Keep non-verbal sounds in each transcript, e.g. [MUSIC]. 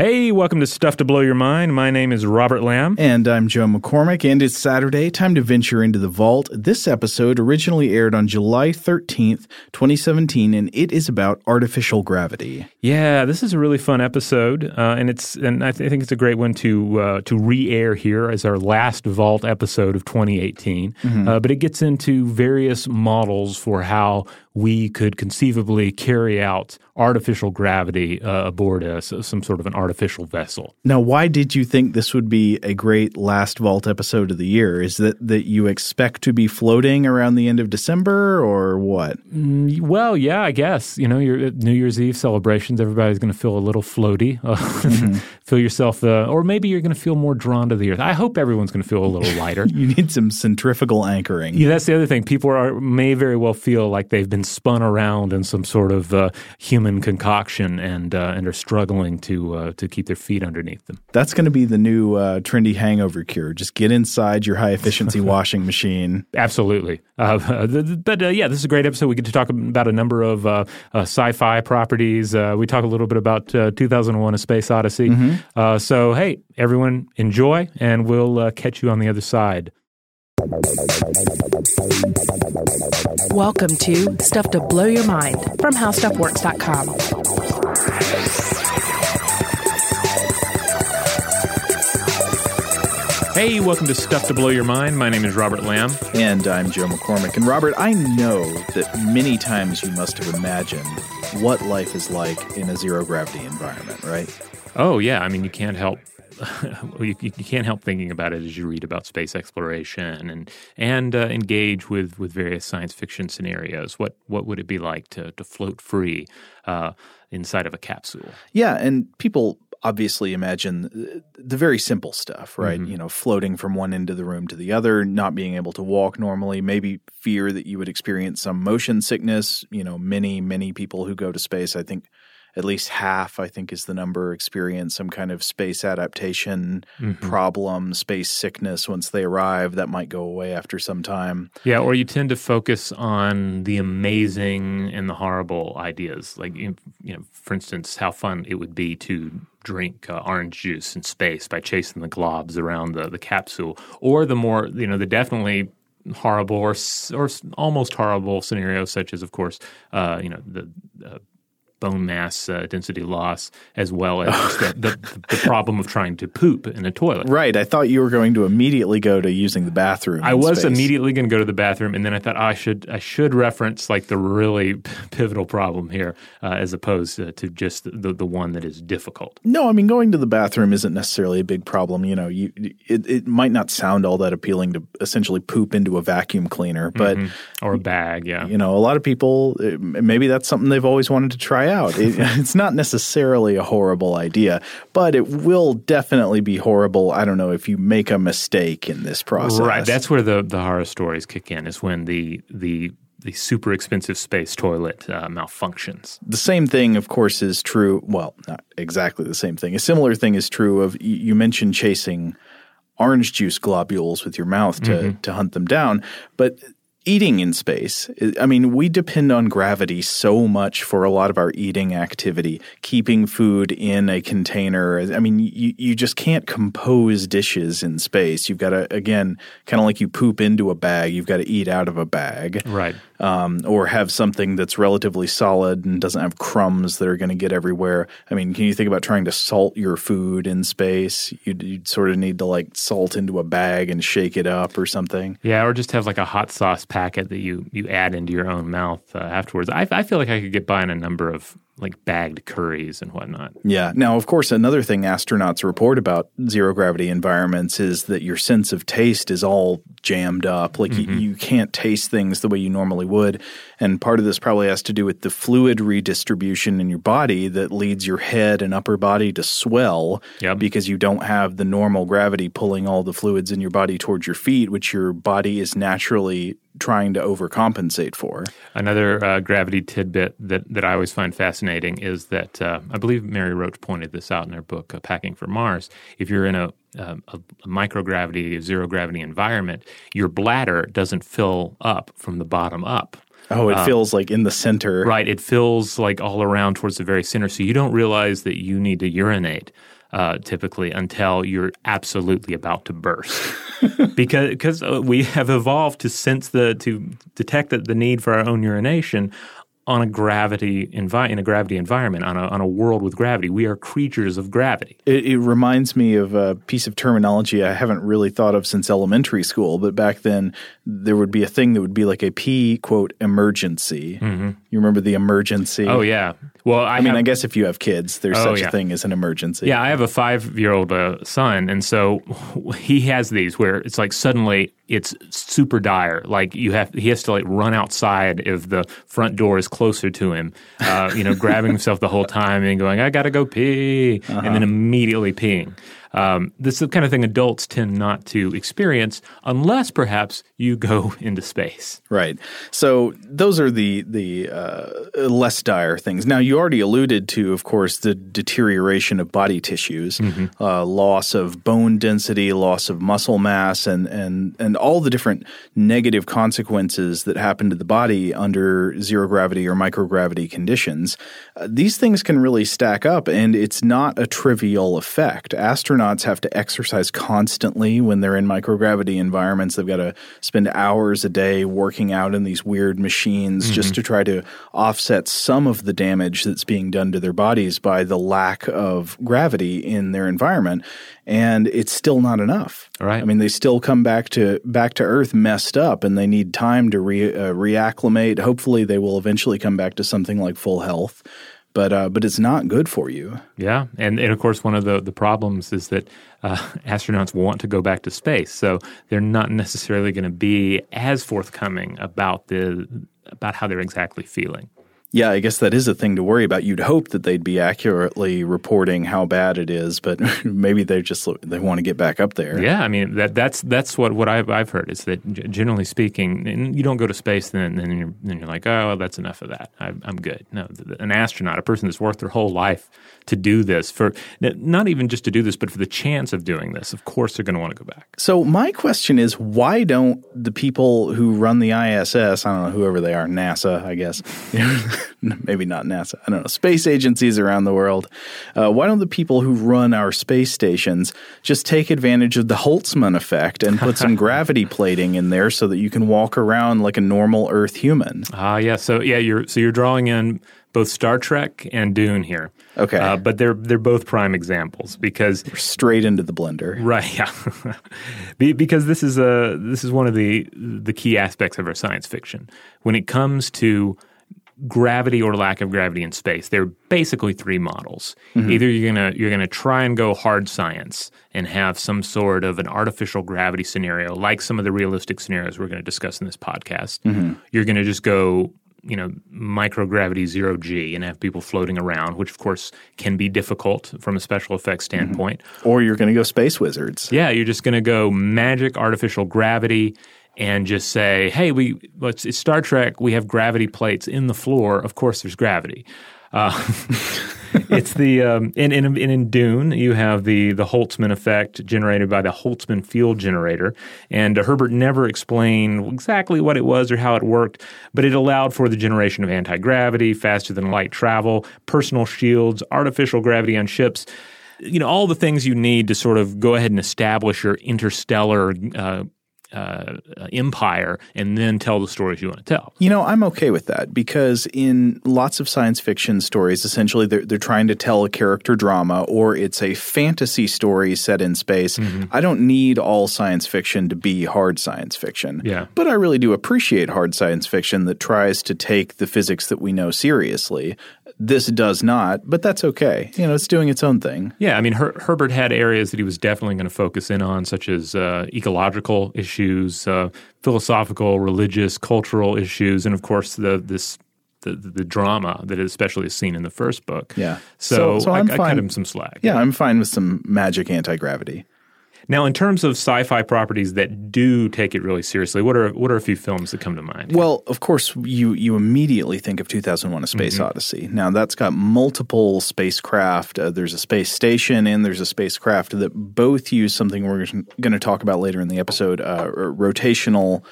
Hey, welcome to Stuff to Blow Your Mind. My name is Robert Lamb. And I'm Joe McCormick, and it's Saturday. Time to venture into the vault. This episode originally aired on July 13th, 2017, and it is about artificial gravity. Yeah, this is a really fun episode, uh, and it's and I, th- I, think it's a great one to uh, to re-air here as our last vault episode of 2018. Mm-hmm. Uh, but it gets into various models for how we could conceivably carry out artificial gravity uh, aboard a, some sort of an artificial vessel. Now, why did you think this would be a great last vault episode of the year? Is that that you expect to be floating around the end of December, or what? Mm, well, yeah, I guess you know your New Year's Eve celebrations. Everybody's going to feel a little floaty. [LAUGHS] mm-hmm. Feel yourself, uh, or maybe you're going to feel more drawn to the earth. I hope everyone's going to feel a little [LAUGHS] lighter. you need some centrifugal anchoring. Yeah, that's the other thing. People are may very well feel like they've been spun around in some sort of uh, human concoction and uh, and are struggling to uh, to keep their feet underneath them. That's going to be the new uh, trendy hangover cure. Just get inside your high efficiency [LAUGHS] washing machine. Absolutely. Uh, [LAUGHS] but uh, yeah, this is a great episode. We get to talk about a number of sci-fi properties. we talk a little bit about 2001: A Space Odyssey. Mm-hmm. so hey, everyone, enjoy, and we'll catch you on the other side. Welcome to Stuff to Blow Your Mind from HowStuffWorks.com. Hey, welcome to Stuff to Blow Your Mind. My name is Robert Lamb. And I'm Joe McCormick. And Robert, I know that many times you must have imagined what life is like in a zero gravity environment, right? Oh, yeah. I mean, you can't help [LAUGHS] you, you, can't help thinking about it as you read about space exploration and and uh, engage with with various science fiction scenarios. What what would it be like to to float free uh, inside of a capsule? Yeah, and people obviously imagine the very simple stuff, right? Mm-hmm. You know, floating from one end of the room to the other, not being able to walk normally, maybe fear that you would experience some motion sickness. You know, many many people who go to space, I think at least half, I think, is the number experience some kind of space adaptation mm-hmm. problem, space sickness once they arrive. That might go away after some time. Yeah, or you tend to focus on the amazing and the horrible ideas. Like, you know, for instance, how fun it would be to drink uh, orange juice in space by chasing the globs around the, the capsule, or the more, you know, the definitely horrible or or almost horrible scenarios, such as, of course, uh, you know, the uh, bone mass uh, density loss, as well as the, the, the, problem of trying to poop in a toilet. Right. I thought you were going to immediately go to using the bathroom. I was space. immediately going to go to the bathroom, and then I thought oh, I should I should reference like the really [LAUGHS] pivotal problem here, uh, as opposed to, to just the the one that is difficult. No, I mean going to the bathroom isn't necessarily a big problem. You know, you it, it might not sound all that appealing to essentially poop into a vacuum cleaner, but mm-hmm. or a bag. Yeah. You know, a lot of people maybe that's something they've always wanted to try out. It, [LAUGHS] it's not necessarily a horrible idea, but it will definitely be horrible. I don't know if you make a mistake in this process. Right. That's where the, the horror stories kick in. Is when the the the super expensive space toilet uh, malfunctions. The same thing, of course, is true. Well, not exactly the same thing. A similar thing is true of you mentioned chasing orange juice globules with your mouth to mm-hmm. to hunt them down, but eating in space. I mean, we depend on gravity so much for a lot of our eating activity, keeping food in a container. I mean, you, you just can't compose dishes in space. You've got to, again, kind of like you poop into a bag, you've got to eat out of a bag. Right. Um, or have something that's relatively solid and doesn't have crumbs that are going to get everywhere. I mean, can you think about trying to salt your food in space? You'd, you'd sort of need to like salt into a bag and shake it up or something. Yeah, or just have like a hot sauce packet that you you add into your own mouth uh, afterwards. I, I feel like I could get by in a number of like bagged curries and whatnot. Yeah. Now, of course, another thing astronauts report about zero gravity environments is that your sense of taste is all jammed up. Like mm-hmm. you, you, can't taste things the way you normally would. And part of this probably has to do with the fluid redistribution in your body that leads your head and upper body to swell yep. because you don't have the normal gravity pulling all the fluids in your body towards your feet, which your body is naturally trying to overcompensate for. Another uh, gravity tidbit that, that I always find fascinating is that uh, I believe Mary Roach pointed this out in her book, uh, Packing for Mars. If you're in a, a, a microgravity, zero gravity environment, your bladder doesn't fill up from the bottom up. Oh, it feels like in the center. Right. It fills like all around towards the very center. So you don't realize that you need to urinate uh, typically until you're absolutely about to burst. [LAUGHS] because cause, uh, we have evolved to sense the, to detect the, the need for our own urination on a gravity envi- in a gravity environment, on a, on a world with gravity. We are creatures of gravity. It, it, reminds me of a piece of terminology I haven't really thought of since elementary school, but back then there would be a thing that would be like a P quote emergency. Mm-hmm. You remember the emergency? Oh yeah. Well, I, I mean, have, I guess if you have kids, there's Oh, such yeah. a thing as an emergency. Yeah, I have a five year old uh, son, and so he has these where it's like suddenly it's super dire. Like you have, he has to like run outside if the front door is closer to him. Uh, you know, grabbing himself the whole time and going, "I got to go pee," and then immediately peeing. Um, this is the kind of thing adults tend not to experience unless perhaps you go [LAUGHS] into space. Right. So those are the the uh, less dire things. Now you already alluded to, of course, the deterioration of body tissues, Mm-hmm. uh, loss of bone density, loss of muscle mass, and and and all the different negative consequences that happen to the body under zero gravity or microgravity conditions. Uh, these things can really stack up, and it's not a trivial effect. Astronauts have to exercise constantly when they're in microgravity environments. They've got to spend hours a day working out in these weird machines just to try to offset some of the damage that's being done to their bodies by the lack of gravity in their environment. And it's still not enough. Right. I mean, they still come back to back to Earth messed up, and they need time to re, uh, reacclimate. Hopefully, they will eventually come back to something like full health. But uh, but it's not good for you. Yeah, and, and of course, one of the, the problems is that uh, [LAUGHS] astronauts want to go back to space, so they're not necessarily going to be as forthcoming about the about how they're exactly feeling. Yeah, I guess that is a thing to worry about. You'd hope that they'd be accurately reporting how bad it is, but [LAUGHS] maybe they just they want to get back up there. Yeah, I mean that that's that's what, what I've I've heard is that generally speaking, you don't go to space, then then you're then you're like, oh, well, that's enough of that. I, I'm good. No, an astronaut, a person that's worked their whole life to do this for not even just to do this, but for the chance of doing this. Of course, they're going to want to go back. So my question is, why don't the people who run the ISS, I don't know whoever they are, NASA, I guess, [LAUGHS] maybe not NASA, I don't know, space agencies around the world, uh, why don't the people who run our space stations just take advantage of the Holtzman effect and put some [LAUGHS] gravity plating in there so that you can walk around like a normal Earth human? Ah, yeah. So yeah, you're so you're drawing in both Star Trek and Dune here. Okay. uh, but they're they're both prime examples because Straight into the blender. Right. Yeah. [LAUGHS] Because this is a this is one of the the key aspects of our science fiction. When it comes to gravity or lack of gravity in space, there are basically three models. Either you're gonna you're gonna try and go hard science and have some sort of an artificial gravity scenario, like some of the realistic scenarios we're going to discuss in this podcast. You're going to just go you know microgravity zero g and have people floating around which of course can be difficult from a special effects mm-hmm. standpoint Or you're going to go space wizards. yeah, you're just going to go magic artificial gravity and just say, "Hey, we let's it's Star Trek. We have gravity plates in the floor. Of course, there's gravity." Uh, [LAUGHS] it's the um, in, in in Dune you have the the Holtzman effect generated by the Holtzman field generator, and uh, Herbert never explained exactly what it was or how it worked, but it allowed for the generation of anti gravity, faster than light travel, personal shields, artificial gravity on ships. You know all the things you need to sort of go ahead and establish your interstellar uh, uh, empire, and then tell the stories you want to tell. You know, I'm okay with that because in lots of science fiction stories, essentially they're, they're trying to tell a character drama or it's a fantasy story set in space. Mm-hmm. I don't need all science fiction to be hard science fiction. Yeah. But I really do appreciate hard science fiction that tries to take the physics that we know seriously. This does not, but that's okay. You know, it's doing its own thing. Yeah, I mean Her- Herbert had areas that he was definitely going to focus in on, such as uh, ecological issues, uh, philosophical, religious, cultural issues, and of course the this. The, the, drama that especially is seen in the first book. Yeah. So, So- so I, I'm I fine. cut him some slack. Yeah, I'm fine with some magic anti gravity. Now, in terms of sci-fi properties that do take it really seriously, what are what are a few films that come to mind? Well, of course, you you immediately think of 2001: A Space Odyssey. Now, that's got multiple spacecraft. Uh, there's a space station, and there's a spacecraft that both use something we're going to talk about later in the episode: uh, rotational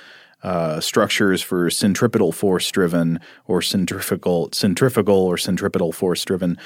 uh, structures for centripetal force driven or centrifugal centrifugal or centripetal force driven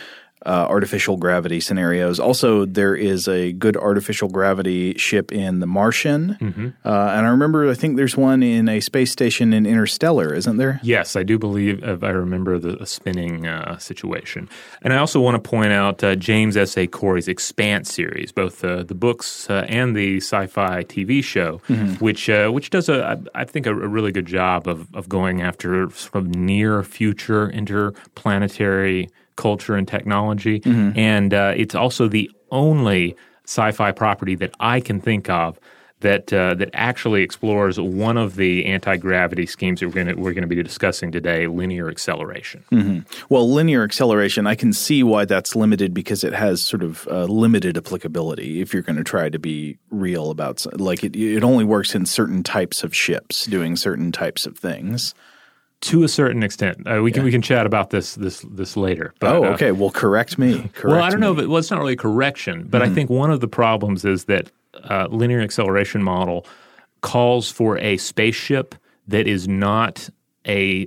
uh, artificial gravity scenarios. Also, there is a good artificial gravity ship in The Martian, mm-hmm. uh, and I remember I think there's one in a space station in Interstellar, isn't there? Yes, I do believe I remember the spinning uh, situation. And I also want to point out uh, James S. A. Corey's Expanse series, both the books uh, and the sci-fi TV show, mm-hmm. which uh, which does a I think a, a, really good job of of going after sort of near future interplanetary culture and technology. Mm-hmm. And uh, it's also the only sci-fi property that I can think of that uh, that actually explores one of the anti gravity schemes that we're going to we're going to be discussing today, linear acceleration. Mm-hmm. Well, linear acceleration, I can see why that's limited because it has sort of uh, limited applicability. If you're going to try to be real about like it, it only works in certain types of ships doing certain types of things to a certain extent. Uh, we can we can chat about this this this later. But, oh, uh, okay. Uh, well, correct me. [LAUGHS] Correct well, I don't me. know, but well, it's not really a correction. But mm-hmm. I think one of the problems is that uh, linear acceleration model calls for a spaceship that is not a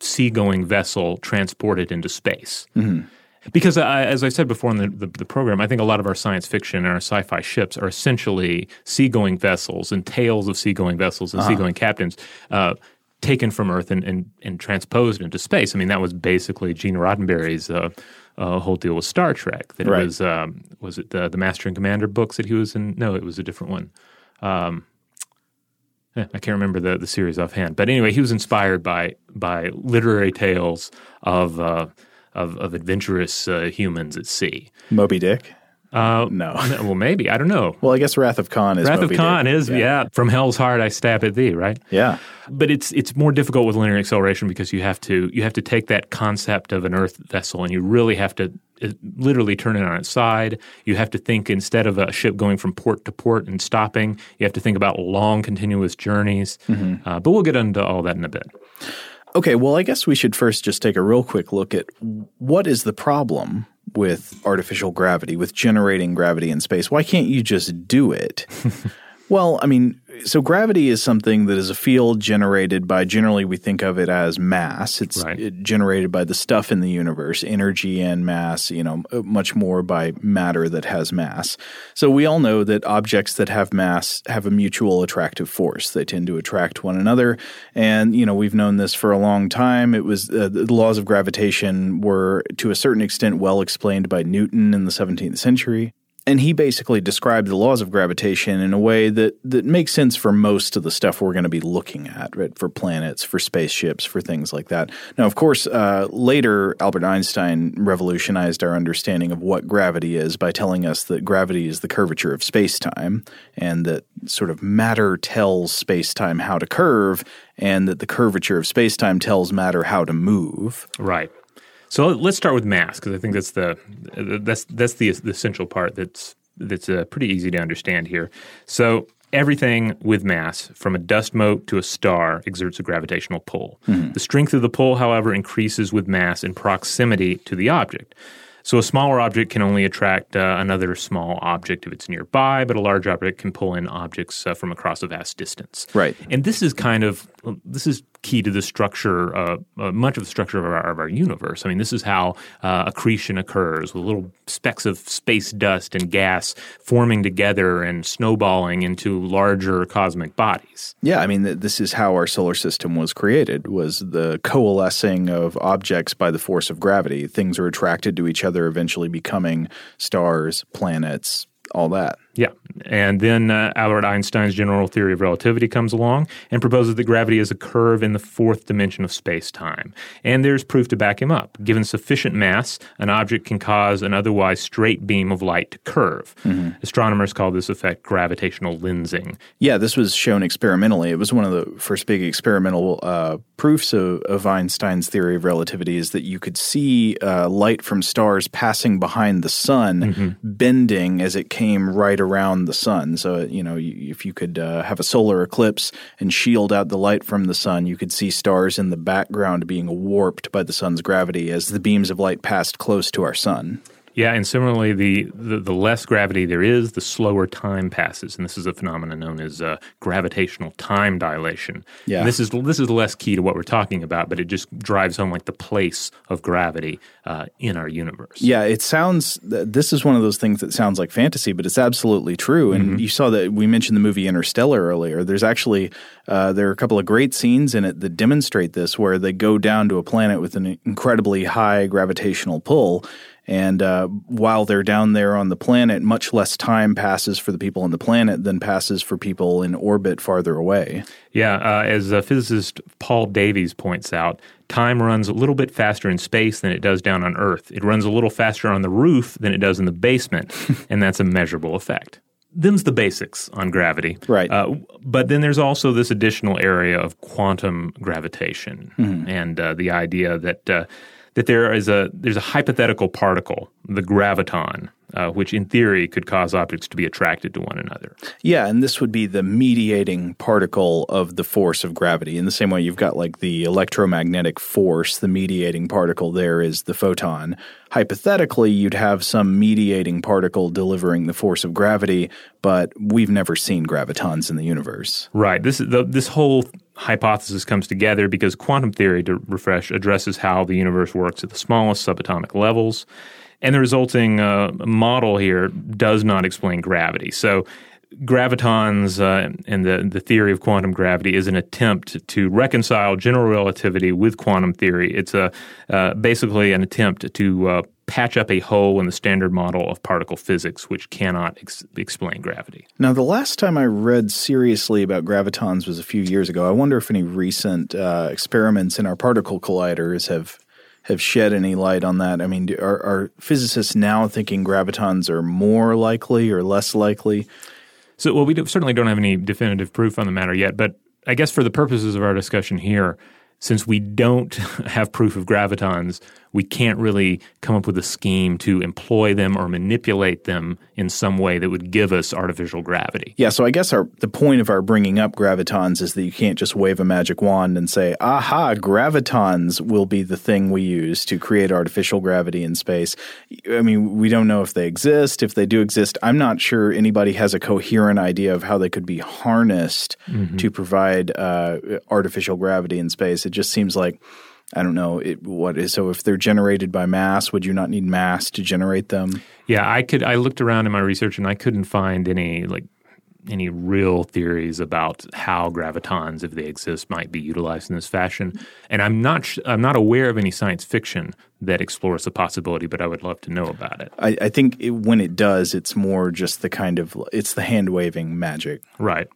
seagoing vessel transported into space. Mm-hmm. Because, I, as I said before in the, the, the, program, I think a lot of our science fiction and our sci fi ships are essentially seagoing vessels and tales of seagoing vessels and uh-huh. seagoing captains. Uh, taken from Earth and, and, and, transposed into space. I mean, that was basically Gene Roddenberry's uh, uh, whole deal with Star Trek. That right. it was um, was it the, the Master and Commander books that he was in? No, it was a different one. Um, eh, I can't remember the, the series offhand, but anyway, he was inspired by by literary tales of uh, of, of, adventurous uh, humans at sea. Moby Dick. Uh, [LAUGHS] no. Well, maybe I don't know. Well, I guess Wrath of Khan is Wrath Moby of Khan Dick. is yeah. yeah. From Hell's Heart I stab at thee, right? Yeah. But it's it's more difficult with linear acceleration because you have to you have to take that concept of an Earth vessel and you really have to uh, literally turn it on its side. You have to think instead of a ship going from port to port and stopping, you have to think about long continuous journeys. Mm-hmm. Uh, but we'll get into all that in a bit. Okay, well, I guess we should first just take a real quick look at what is the problem with artificial gravity, with generating gravity in space. Why can't you just do it? [LAUGHS] well, I mean, so gravity is something that is a field generated by generally we think of it as mass. It's right. it generated by the stuff in the universe, energy and mass, you know, much more by matter that has mass. So we all know that objects that have mass have a mutual attractive force. They tend to attract one another. And, you know, we've known this for a long time. It was uh, the laws of gravitation were to a certain extent well explained by Newton in the 17th century and he basically described the laws of gravitation in a way that that makes sense for most of the stuff we're going to be looking at, right? For planets, for spaceships, for things like that. Now, of course, uh, later Albert Einstein revolutionized our understanding of what gravity is by telling us that gravity is the curvature of space-time, and that sort of matter tells space-time how to curve, and that the curvature of space-time tells matter how to move. Right. So let's start with mass because I think that's the that's that's the, the essential part that's that's uh, pretty easy to understand here. So everything with mass, from a dust mote to a star, exerts a gravitational pull. Mm-hmm. The strength of the pull, however, increases with mass and proximity to the object. So a smaller object can only attract uh, another small object if it's nearby, but a large object can pull in objects uh, from across a vast distance. Right. And this is kind of this is key to the structure, uh, uh, much of the structure of our, of our, universe. I mean, this is how uh, accretion occurs with little specks of space dust and gas forming together and snowballing into larger cosmic bodies. Yeah, I mean, th- this is how our solar system was created, was the coalescing of objects by the force of gravity. Things are attracted to each other, eventually becoming stars, planets, all that. Yeah. And then uh, Albert Einstein's general theory of relativity comes along and proposes that gravity is a curve in the fourth dimension of space time. And there's proof to back him up. Given sufficient mass, an object can cause an otherwise straight beam of light to curve. Mm-hmm. Astronomers call this effect gravitational lensing. Yeah, this was shown experimentally. It was one of the first big experimental uh, proofs of, of, Einstein's theory of relativity is that you could see uh, light from stars passing behind the sun, mm-hmm. bending as it came right around the sun. So, you know, if you could uh, have a solar eclipse and shield out the light from the sun, you could see stars in the background being warped by the sun's gravity as the beams of light passed close to our sun. Yeah, and similarly, the, the, the less gravity there is, the slower time passes, and this is a phenomenon known as uh, gravitational time dilation. Yeah. And this is this is less key to what we're talking about, but it just drives home like the place of gravity uh, in our universe. Yeah, it sounds. This is one of those things that sounds like fantasy, but it's absolutely true. And Mm-hmm. you saw that we mentioned the movie Interstellar earlier. There's actually uh, there are a couple of great scenes in it that demonstrate this, where they go down to a planet with an incredibly high gravitational pull. And uh, while they're down there on the planet, much less time passes for the people on the planet than passes for people in orbit farther away. Yeah, uh, as uh, physicist Paul Davies points out, time runs a little bit faster in space than it does down on Earth. It runs a little faster on the roof than it does in the basement, [LAUGHS] and that's a measurable effect. Them's the basics on gravity. Right. Uh, but then there's also this additional area of quantum gravitation and uh, the idea that uh, that there is a there's a hypothetical particle, the graviton, uh, which in theory could cause objects to be attracted to one another. Yeah, and this would be the mediating particle of the force of gravity. In the same way, you've got like the electromagnetic force, the mediating particle there is the photon. Hypothetically, you'd have some mediating particle delivering the force of gravity, but we've never seen gravitons in the universe. Right. This is the, this whole hypothesis comes together because quantum theory, to refresh, addresses how the universe works at the smallest subatomic levels, and the resulting uh, model here does not explain gravity. So. Gravitons uh, and the, the theory of quantum gravity is an attempt to reconcile general relativity with quantum theory. It's a uh, basically an attempt to uh, patch up a hole in the standard model of particle physics, which cannot ex- explain gravity. Now, the last time I read seriously about gravitons was a few years ago. I wonder if any recent uh, experiments in our particle colliders have have shed any light on that. I mean, are, are physicists now thinking gravitons are more likely or less likely? So, well, we do, certainly don't have any definitive proof on the matter yet, but I guess for the purposes of our discussion here, since we don't [LAUGHS] have proof of gravitons, we can't really come up with a scheme to employ them or manipulate them in some way that would give us artificial gravity. Yeah, so I guess our the point of our bringing up gravitons is that you can't just wave a magic wand and say, "Aha, gravitons will be the thing we use to create artificial gravity in space." I mean, we don't know if they exist. If they do exist, I'm not sure anybody has a coherent idea of how they could be harnessed to provide uh, artificial gravity in space. It just seems like I don't know it, what is. So, if they're generated by mass, would you not need mass to generate them? Yeah, I could. I looked around in my research and I couldn't find any like any real theories about how gravitons, if they exist, might be utilized in this fashion. And I'm not. sh- I'm not aware of any science fiction that explores the possibility, but I would love to know about it. I, I think it, when it does, it's more just the kind of it's the hand waving magic. Right.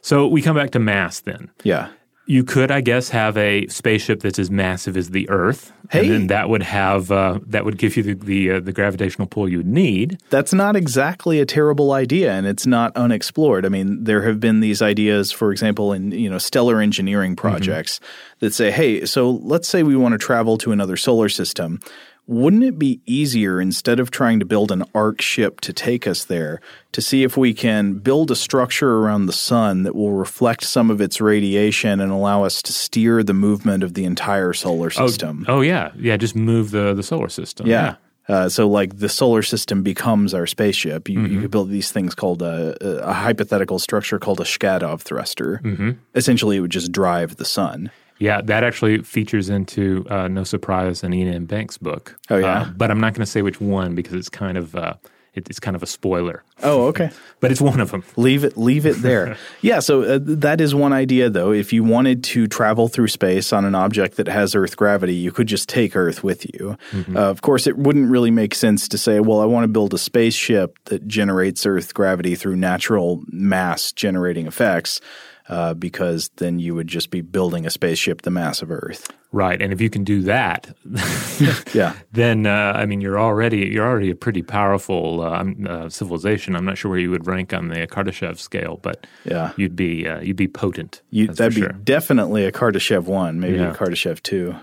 So we come back to mass then. Yeah. You could, I guess, have a spaceship that's as massive as the Earth, Hey. and then that would have uh, that would give you the the, uh, the gravitational pull you would need. That's not exactly a terrible idea, and it's not unexplored. I mean, there have been these ideas, for example, in you know stellar engineering projects that say, "Hey, so let's say we want to travel to another solar system. Wouldn't it be easier instead of trying to build an arc ship to take us there, to see if we can build a structure around the sun that will reflect some of its radiation and allow us to steer the movement of the entire solar system?" Oh yeah, yeah. Just move the the solar system. Yeah. Uh, so, like the solar system becomes our spaceship. You, you could build these things called a, a, a hypothetical structure called a Shkadov thruster. Mm-hmm. Essentially, it would just drive the sun. Yeah, that actually features into uh, No Surprise an Iain M. Banks book. Oh, yeah? Uh, but I'm not going to say which one because it's kind of uh, it, it's kind of a spoiler. Oh, okay. [LAUGHS] But it's one of them. leave it. Leave it there. [LAUGHS] yeah. So uh, that is one idea, though. If you wanted to travel through space on an object that has Earth gravity, you could just take Earth with you. Uh, of course, it wouldn't really make sense to say, "Well, I want to build a spaceship that generates Earth gravity through natural mass generating effects." Uh, because then you would just be building a spaceship the mass of Earth. Right, and if you can do that, [LAUGHS] Yeah. then uh, I mean you're already you're already a pretty powerful uh, um, uh, civilization. I'm not sure where you would rank on the Kardashev scale, but Yeah. you'd be uh, you'd be potent. You, that'd be sure. definitely a Kardashev one, maybe Yeah. a Kardashev two.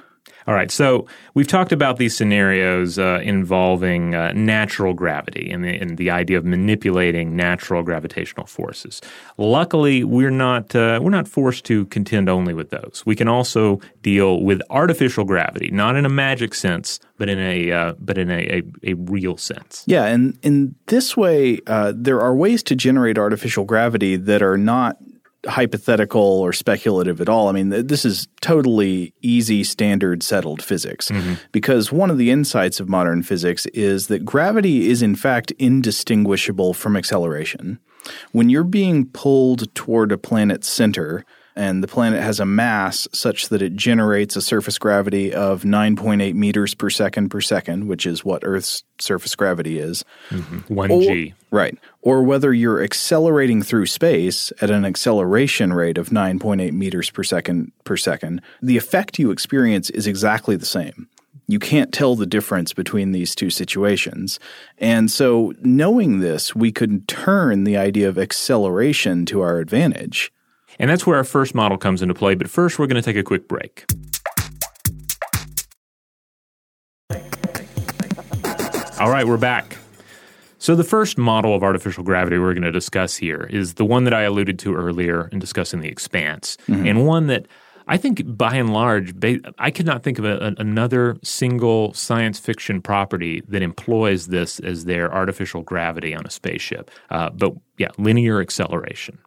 All right, so we've talked about these scenarios uh, involving uh, natural gravity and the, and the, idea of manipulating natural gravitational forces. Luckily, we're not uh, we're not forced to contend only with those. We can also deal with artificial gravity, not in a magic sense, but in a uh, but in a, a, a, real sense. Yeah, and in this way, uh, there are ways to generate artificial gravity that are not hypothetical or speculative at all. I mean, this is totally easy, standard, settled physics. Mm-hmm. Because one of the insights of modern physics is that gravity is, in fact, indistinguishable from acceleration. When you're being pulled toward a planet's center, and the planet has a mass such that it generates a surface gravity of 9.8 meters per second per second, which is what Earth's surface gravity is. Mm-hmm. 1g. Right. Or whether you're accelerating through space at an acceleration rate of 9.8 meters per second per second, the effect you experience is exactly the same. You can't tell the difference between these two situations. And so, knowing this, we could turn the idea of acceleration to our advantage. And that's where our first model comes into play. But first, we're going to take a quick break. All right, we're back. So, the first model of artificial gravity we're going to discuss here is the one that I alluded to earlier in discussing the expanse, mm-hmm. and one that I think by and large, I could not think of a, another single science fiction property that employs this as their artificial gravity on a spaceship. Uh, but yeah, linear acceleration.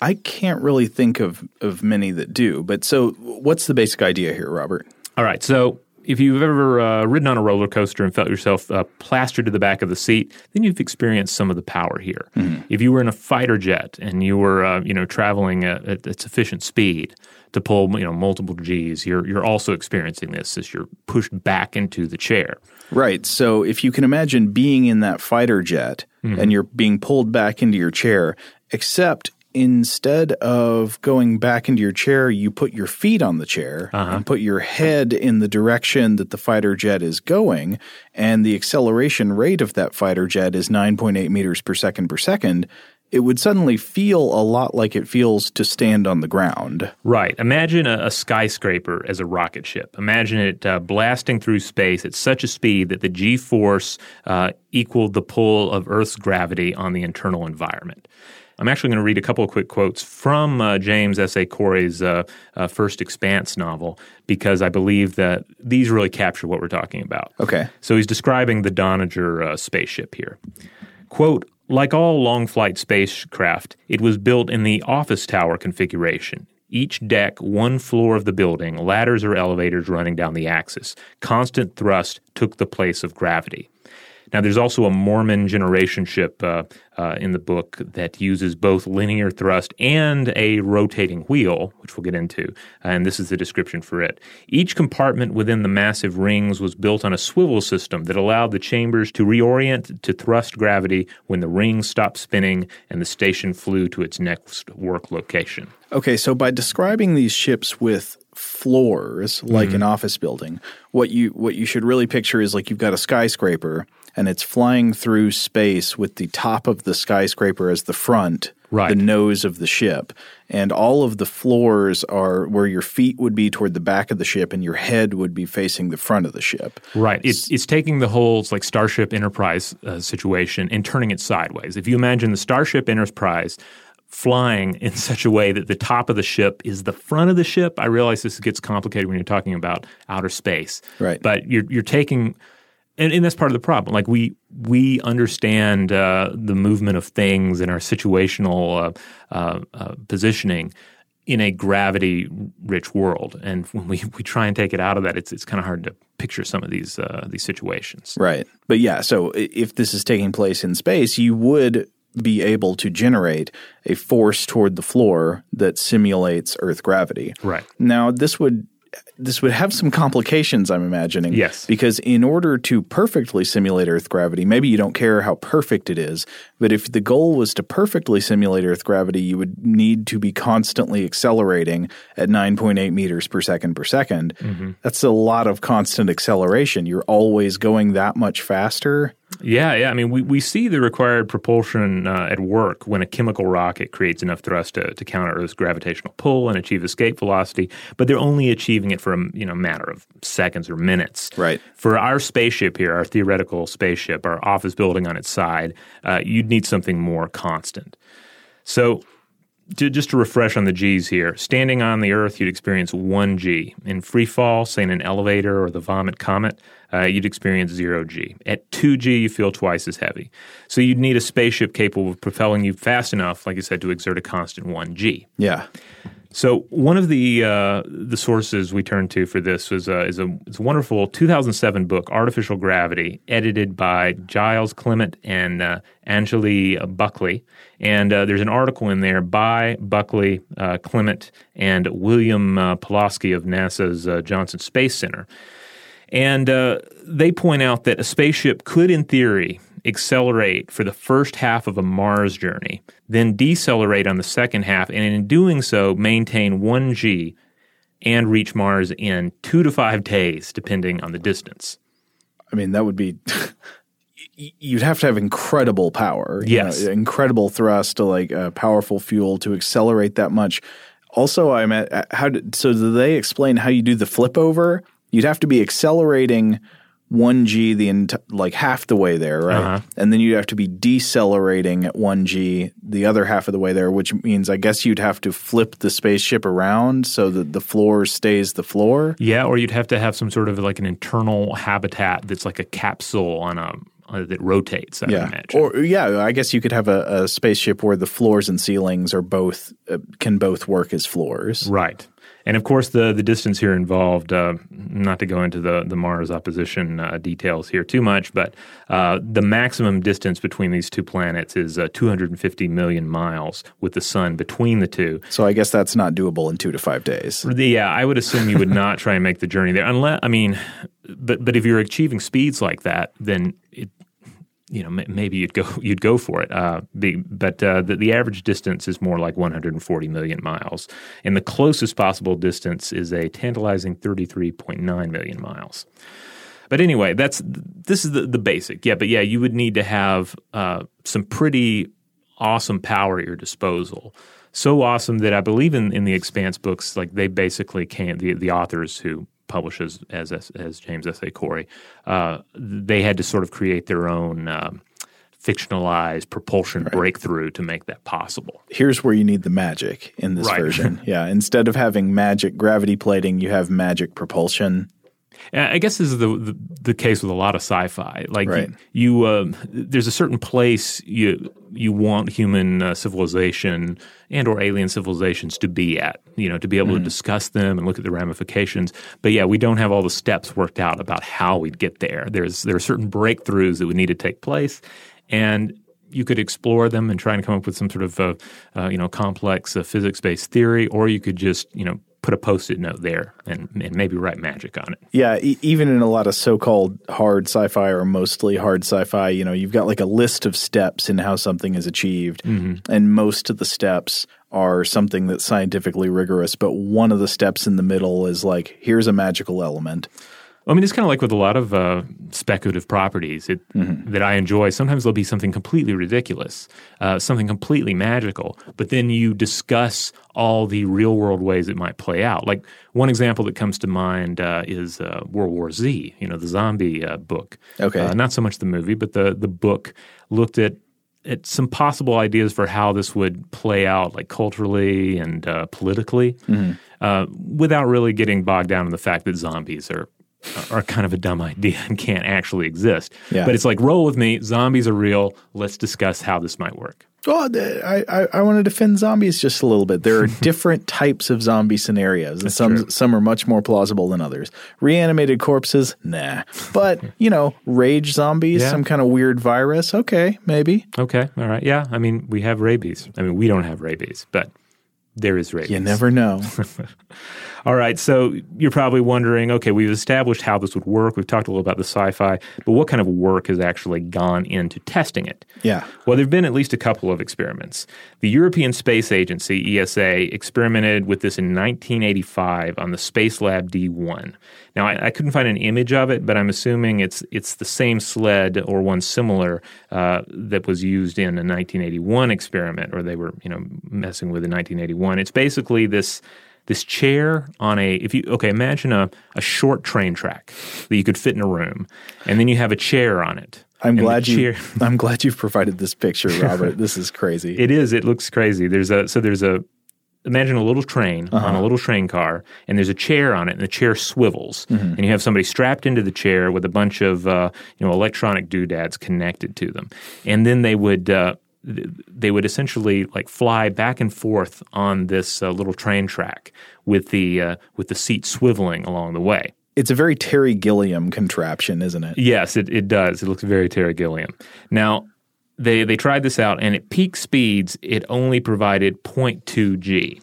I can't really think of, of many that do. But so, what's the basic idea here, Robert? All right. So, if you've ever uh, ridden on a roller coaster and felt yourself uh, plastered to the back of the seat, then you've experienced some of the power here. Mm-hmm. If you were in a fighter jet and you were, uh, you know, traveling at, at, sufficient speed to pull, you know, multiple G's, you're you're also experiencing this as you're pushed back into the chair. Right. So if you can imagine being in that fighter jet mm-hmm. and you're being pulled back into your chair, except instead of going back into your chair, you put your feet on the chair uh-huh. and put your head in the direction that the fighter jet is going. And the acceleration rate of that fighter jet is 9.8 meters per second per second. It would suddenly feel a lot like it feels to stand on the ground. Right. Imagine a, a skyscraper as a rocket ship. Imagine it uh, blasting through space at such a speed that the g force uh, equaled the pull of Earth's gravity on the internal environment. I'm actually going to read a couple of quick quotes from uh, James S. A. Corey's uh, uh, first Expanse novel because I believe that these really capture what we're talking about. Okay. So he's describing the Donnager uh, spaceship here. Quote, like all long flight spacecraft, it was built in the office tower configuration. Each deck, one floor of the building, ladders or elevators running down the axis. Constant thrust took the place of gravity. Now, there's also a Mormon generation ship uh, uh, in the book that uses both linear thrust and a rotating wheel, which we'll get into, and this is the description for it. Each compartment within the massive rings was built on a swivel system that allowed the chambers to reorient to thrust gravity when the rings stopped spinning and the station flew to its next work location. Okay, so by describing these ships with floors like mm-hmm. an office building, what you what you should really picture is like you've got a skyscraper and it's flying through space with the top of the skyscraper as the front, right. the nose of the ship. And all of the floors are where your feet would be toward the back of the ship and your head would be facing the front of the ship. Right. It's, it's taking the whole like Starship Enterprise uh, situation and turning it sideways. If you imagine the Starship Enterprise flying in [LAUGHS] such a way that the top of the ship is the front of the ship, I realize this gets complicated when you're talking about outer space. Right. But you're, you're taking – and, and that's part of the problem. Like we we understand uh, the movement of things and our situational uh, uh, uh positioning in a gravity rich world, and when we, we try and take it out of that, it's it's kind of hard to picture some of these uh, these situations. Right, but yeah. So if this is taking place in space, you would be able to generate a force toward the floor that simulates Earth gravity. Right. Now, this would this would have some complications, I'm imagining. Yes. Because in order to perfectly simulate Earth gravity, maybe you don't care how perfect it is, but if the goal was to perfectly simulate Earth gravity, you would need to be constantly accelerating at 9.8 meters per second per 2nd mm-hmm. That's a lot of constant acceleration. You're always going that much faster. Yeah, yeah. I mean, we, we see the required propulsion uh, at work when a chemical rocket creates enough thrust to, to counter Earth's gravitational pull and achieve escape velocity, but they're only achieving it for a you know matter of seconds or minutes. Right. For our spaceship here, our theoretical spaceship, our office building on its side, uh, you'd need something more constant. So to, just to refresh on the G's here, standing on the Earth, you'd experience one G. In free fall, say in an elevator or the Vomit Comet, uh, you'd experience zero G. At 2G, you feel twice as heavy. So you'd need a spaceship capable of propelling you fast enough, like you said, to exert a constant 1G. Yeah. So one of the uh, the sources we turned to for this was uh, is a, it's a wonderful 2007 book, Artificial Gravity, edited by Gilles Clement and uh, Angie Bukley. And uh, there's an article in there by Bukley, uh, Clement, and William uh, Paloski of NASA's Johnson Space Center. And they point out that a spaceship could, in theory, accelerate for the first half of a Mars journey, then decelerate on the second half, and in doing so, maintain 1G and reach Mars in two to five days, depending on the distance. I mean, that would be. [LAUGHS] you'd have to have incredible power. Yes. know, incredible thrust, to like uh, powerful fuel to accelerate that much. Also, I'm at uh, how did, so do they explain how you do the flip over? You'd have to be accelerating one G the ent- like half the way there, right? Uh-huh. And then you'd have to be decelerating at one G the other half of the way there, which means I guess you'd have to flip the spaceship around so that the floor stays the floor. Yeah, or you'd have to have some sort of like an internal habitat that's like a capsule on a uh, that rotates. I yeah, imagine. or yeah, I guess you could have a, a spaceship where the floors and ceilings are both uh, can both work as floors. right. And of course, the the distance here involved. Uh, not to go into the the Mars opposition uh, details here too much, but uh, the maximum distance between these two planets is uh, 250 million miles, with the sun between the two. So I guess that's not doable in two to five days. Yeah, I would assume you would not try and make the journey there, unless I mean, but but if you're achieving speeds like that, then it you know, maybe you'd go [LAUGHS] you'd go for it. Uh, but uh, the, the, average distance is more like 140 million miles, and the closest possible distance is a tantalizing 33.9 million miles. But anyway, that's this is the, the basic. Yeah, but yeah, you would need to have uh, some pretty awesome power at your disposal. So awesome that I believe in, in the Expanse books, like they basically can the the authors who publishes as as, James S. A. Corey, uh, they had to sort of create their own. Uh, fictionalized propulsion right. breakthrough to make that possible. Here's where you need the magic in this right. version. [LAUGHS] yeah, instead of having magic gravity plating, you have magic propulsion. I guess this is the, the, the case with a lot of sci-fi. Like right. you, you uh, there's a certain place you you want human uh, civilization and or alien civilizations to be at. You know, to be able mm. to discuss them and look at the ramifications. But yeah, we don't have all the steps worked out about how we'd get there. There's there are certain breakthroughs that would need to take place, and you could explore them and try and come up with some sort of uh, uh, you know complex uh, physics based theory, or you could just you know put a post-it note there and, and maybe write magic on it. Yeah, e- even in a lot of so-called hard sci-fi or mostly hard sci-fi, you know, you've got like a list of steps in how something is achieved, mm-hmm. and most of the steps are something that's scientifically rigorous, but one of the steps in the middle is like here's a magical element. I mean, it's kind of like with a lot of uh, speculative properties it, mm-hmm. that I enjoy. Sometimes there'll be something completely ridiculous, uh, something completely magical, but then you discuss all the real world ways it might play out. Like one example that comes to mind uh, is uh, World War Z, you know, the zombie uh, book. Okay. Uh, not so much the movie, but the, the book looked at at some possible ideas for how this would play out, like culturally and uh, politically, mm-hmm. uh, without really getting bogged down in the fact that zombies are are kind of a dumb [LAUGHS] idea and can't actually exist. Yeah. But it's like, roll with me. Zombies are real. Let's discuss how this might work. Well, I, I, I want to defend zombies just a little bit. There are [LAUGHS] different types of zombie scenarios, and some true. some are much more plausible than others. Reanimated corpses, nah. But [LAUGHS] you know, rage zombies, Yeah. some kind of weird virus, okay, maybe. Okay. All right. Yeah. I mean, we have rabies. I mean, we don't have rabies, but there is rabies. You never know. All right, so you're probably wondering, okay, we've established how this would work. We've talked a little about the sci-fi, but what kind of work has actually gone into testing it? Yeah. Well, there've been at least a couple of experiments. The European Space Agency (ESA) experimented with this in 1985 on the Spacelab D1. Now I, I, couldn't find an image of it, but I'm assuming it's it's the same sled or one similar uh, that was used in a 1981 experiment, or they were you know messing with in 1981. It's basically this this chair on a if you okay imagine a, a short train track that you could fit in a room and then you have a chair on it I'm glad you. [LAUGHS] [LAUGHS] I'm glad you've provided this picture, Robert. this is crazy. It is. It looks crazy. There's a so there's a imagine a little train uh-huh. on a little train car, and there's a chair on it, and the chair swivels, mm-hmm. and you have somebody strapped into the chair with a bunch of uh, you know electronic doodads connected to them, and then they would. Uh, they would essentially like fly back and forth on this uh, little train track with the uh, with the seat swiveling along the way. It's a very Terry Gilliam contraption, isn't it? Yes, it, it does. It looks very Terry Gilliam. Now, they, they tried this out, and at peak speeds, it only provided 0.2 G.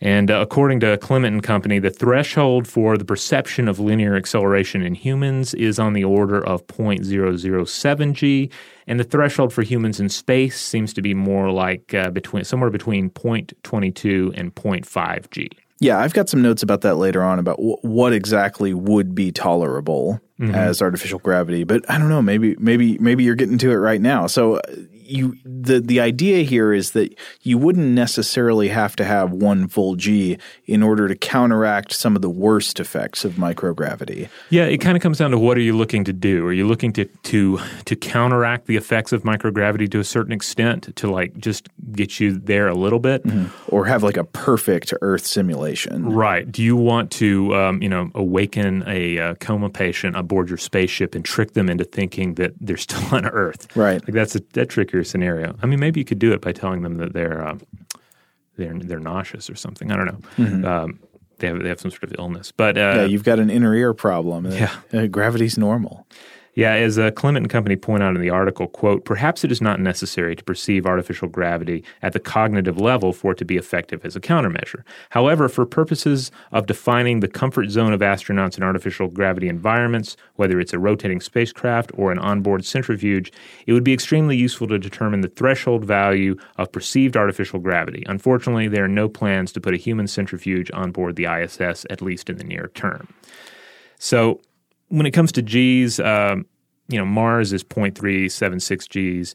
And uh, according to Clement and Company, the threshold for the perception of linear acceleration in humans is on the order of 0.007 g, and the threshold for humans in space seems to be more like uh, between somewhere between 0.22 and 0.5 g. Yeah, I've got some notes about that later on about w- what exactly would be tolerable mm-hmm. as artificial gravity, but I don't know. Maybe maybe maybe you're getting to it right now. So you the the idea here is that you wouldn't necessarily have to have one full G in order to counteract some of the worst effects of microgravity. Yeah, it kind of comes down to what are you looking to do? Are you looking to to to counteract the effects of microgravity to a certain extent to like just get you there a little bit, mm-hmm. or have like a perfect Earth simulation? Right. Do you want to um, you know awaken a uh, coma patient aboard your spaceship and trick them into thinking that they're [LAUGHS] still on Earth? Right. Like that's a that trickier scenario. I mean, maybe you could do it by telling them that they're uh, they're they're nauseous or something. I don't know. Mm-hmm. Um, they have they have some sort of illness, but uh, yeah, you've got an inner ear problem. Yeah, uh, gravity's normal. Yeah, as uh, Clement and Company point out in the article, quote, perhaps it is not necessary to perceive artificial gravity at the cognitive level for it to be effective as a countermeasure. However, for purposes of defining the comfort zone of astronauts in artificial gravity environments, whether it's a rotating spacecraft or an onboard centrifuge, it would be extremely useful to determine the threshold value of perceived artificial gravity. Unfortunately, there are no plans to put a human centrifuge on board the ISS, at least in the near term. So, when it comes to G's, um, you know, Mars is 0.376 G's.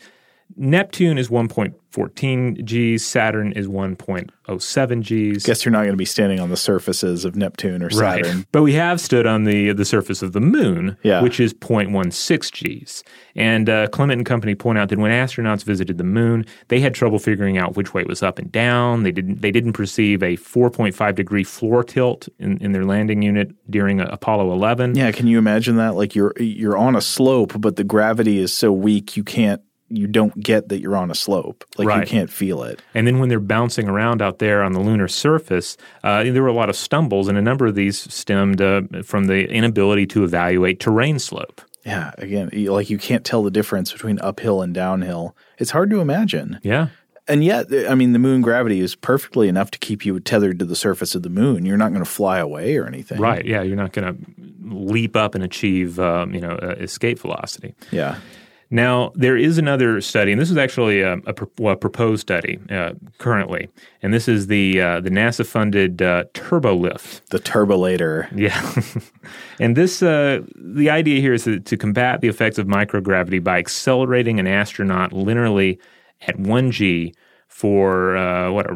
Neptune is 1.14 Gs. Saturn is 1.07 Gs. Guess you're not going to be standing on the surfaces of Neptune or Saturn. Right. But we have stood on the the surface of the Moon, yeah. which is 0.16 Gs. And uh, Clement and Company point out that when astronauts visited the Moon, they had trouble figuring out which way it was up and down. They didn't they didn't perceive a 4.5 degree floor tilt in, in their landing unit during uh, Apollo 11. Yeah, can you imagine that? Like you're you're on a slope, but the gravity is so weak you can't you don't get that you're on a slope. Like right. you can't feel it. And then when they're bouncing around out there on the lunar surface, uh, there were a lot of stumbles, and a number of these stemmed uh, from the inability to evaluate terrain slope. Yeah, again, like you can't tell the difference between uphill and downhill. It's hard to imagine. Yeah. And yet, I mean, the moon gravity is perfectly enough to keep you tethered to the surface of the moon. You're not going to fly away or anything. Right. Yeah. You're not going to leap up and achieve, um, you know, uh, escape velocity. Yeah. Now, there is another study, and this is actually a, a, a proposed study uh, currently, and this is the uh, the NASA funded uh, TurboLift. The Turbolator. Yeah. [LAUGHS] and this, uh, the idea here is to, to combat the effects of microgravity by accelerating an astronaut linearly at 1G for uh, what,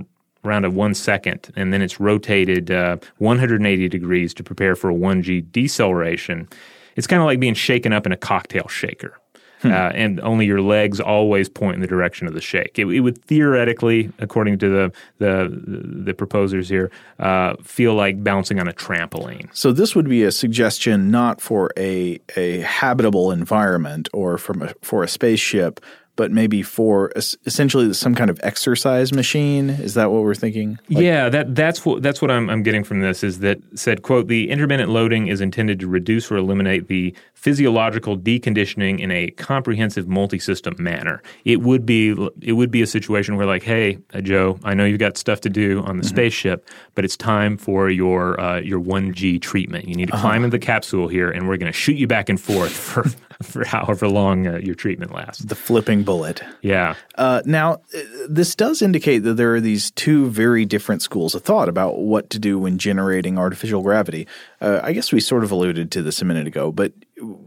around a one second, and then it's rotated uh, 180 degrees to prepare for a 1G deceleration. It's kind of like being shaken up in a cocktail shaker. Hmm. Uh, and only your legs always point in the direction of the shake. It, it would theoretically, according to the the, the proposers here, uh, feel like bouncing on a trampoline. So this would be a suggestion not for a a habitable environment or from a, for a spaceship, but maybe for essentially some kind of exercise machine. Is that what we're thinking? Like, yeah, that that's what that's what I'm, I'm getting from this is that said quote the intermittent loading is intended to reduce or eliminate the physiological deconditioning in a comprehensive multi-system manner. It would be it would be a situation where like, hey, uh, Joe, I know you've got stuff to do on the mm-hmm. spaceship, but it's time for your uh, your one G treatment. You need to uh-huh. climb in the capsule here, and we're going to shoot you back and forth [LAUGHS] for for however long uh, your treatment lasts. The flipping bullet. Yeah. Uh, now, uh, this does indicate that there are these two very different schools of thought about what to do when generating artificial gravity. Uh, I guess we sort of alluded to this a minute ago, but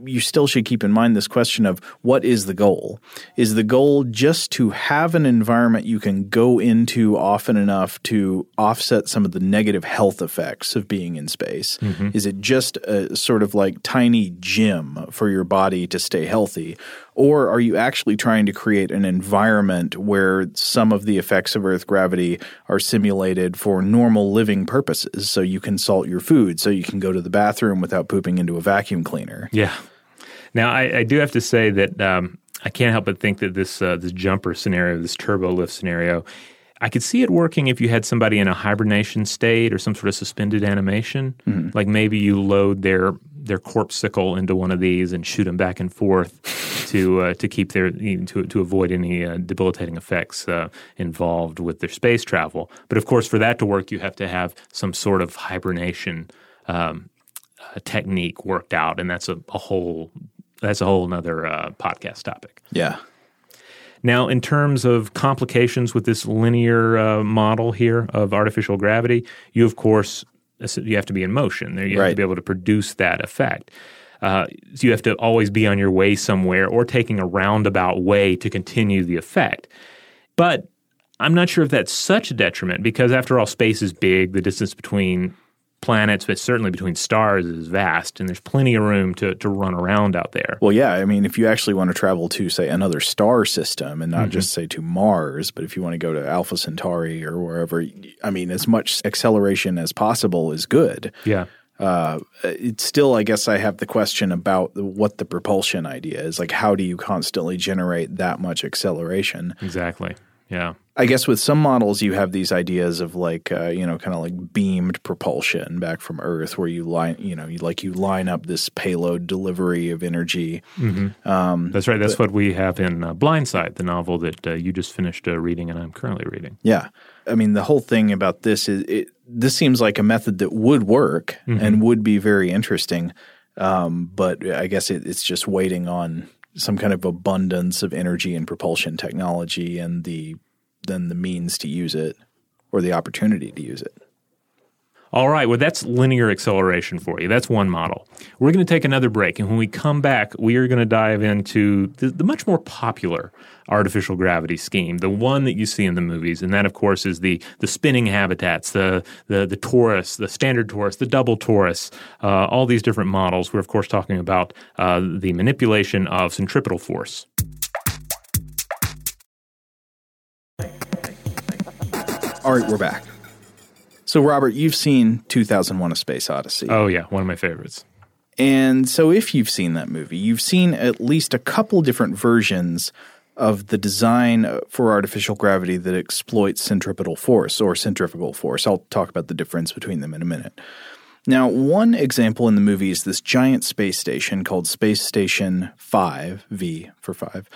you still should keep in mind this question of what is the goal? Is the goal just to have an environment you can go into often enough to offset some of the negative health effects of being in space? Mm-hmm. Is it just a sort of like tiny gym for your body to stay healthy? Or are you actually trying to create an environment where some of the effects of Earth gravity are simulated for normal living purposes? So you can salt your food, so you can go to the bathroom without pooping into a vacuum cleaner. Yeah. Now, I, I do have to say that um, I can't help but think that this uh, this jumper scenario, this turbo lift scenario, I could see it working if you had somebody in a hibernation state or some sort of suspended animation. Mm-hmm. Like maybe you load their their corpsicle into one of these and shoot them back and forth to uh, to keep their to to avoid any uh, debilitating effects uh, involved with their space travel. But of course, for that to work, you have to have some sort of hibernation um, uh, technique worked out, and that's a, a whole that's a whole another uh, podcast topic. Yeah. Now, in terms of complications with this linear uh, model here of artificial gravity, you of course you have to be in motion. There You have to be able to produce that effect. Uh, so you have to always be on your way somewhere or taking a roundabout way to continue the effect. But I'm not sure if that's such a detriment because, after all, space is big. The distance between planets, but certainly between stars is vast, and there's plenty of room to, to run around out there. Well, yeah. I mean, if you actually want to travel to, say, another star system and not mm-hmm. just, say, to Mars, but if you want to go to Alpha Centauri or wherever, I mean, as much acceleration as possible is good. Yeah. Uh, it's still, I guess, I have the question about what the propulsion idea is. Like, how do you constantly generate that much acceleration? Exactly. Yeah. I guess with some models, you have these ideas of like, uh, you know, kind of like beamed propulsion back from Earth, where you line, you know, you like you line up this payload delivery of energy. Mm-hmm. Um, That's right. That's but, what we have in uh, Blindsight, the novel that uh, you just finished uh, reading and I'm currently reading. Yeah. I mean, the whole thing about this is it, this seems like a method that would work mm-hmm. and would be very interesting. Um, but I guess it, it's just waiting on some kind of abundance of energy and propulsion technology and the then the means to use it or the opportunity to use it. All right, well, that's linear acceleration for you. That's one model. We're going to take another break, and when we come back, we are going to dive into the, the, much more popular artificial gravity scheme, the one that you see in the movies, and that, of course, is the the spinning habitats, the the, the torus, the standard torus, the double torus, uh, all these different models. We're, of course, talking about uh, the manipulation of centripetal force. Right, we're back. So, Robert, you've seen 2001 A Space Odyssey. Oh, yeah, one of my favorites. And so, if you've seen that movie, you've seen at least a couple different versions of the design for artificial gravity that exploits centripetal force or centrifugal force. I'll talk about the difference between them in a minute. Now, one example in the movie is this giant space station called Space Station 5, V for 5,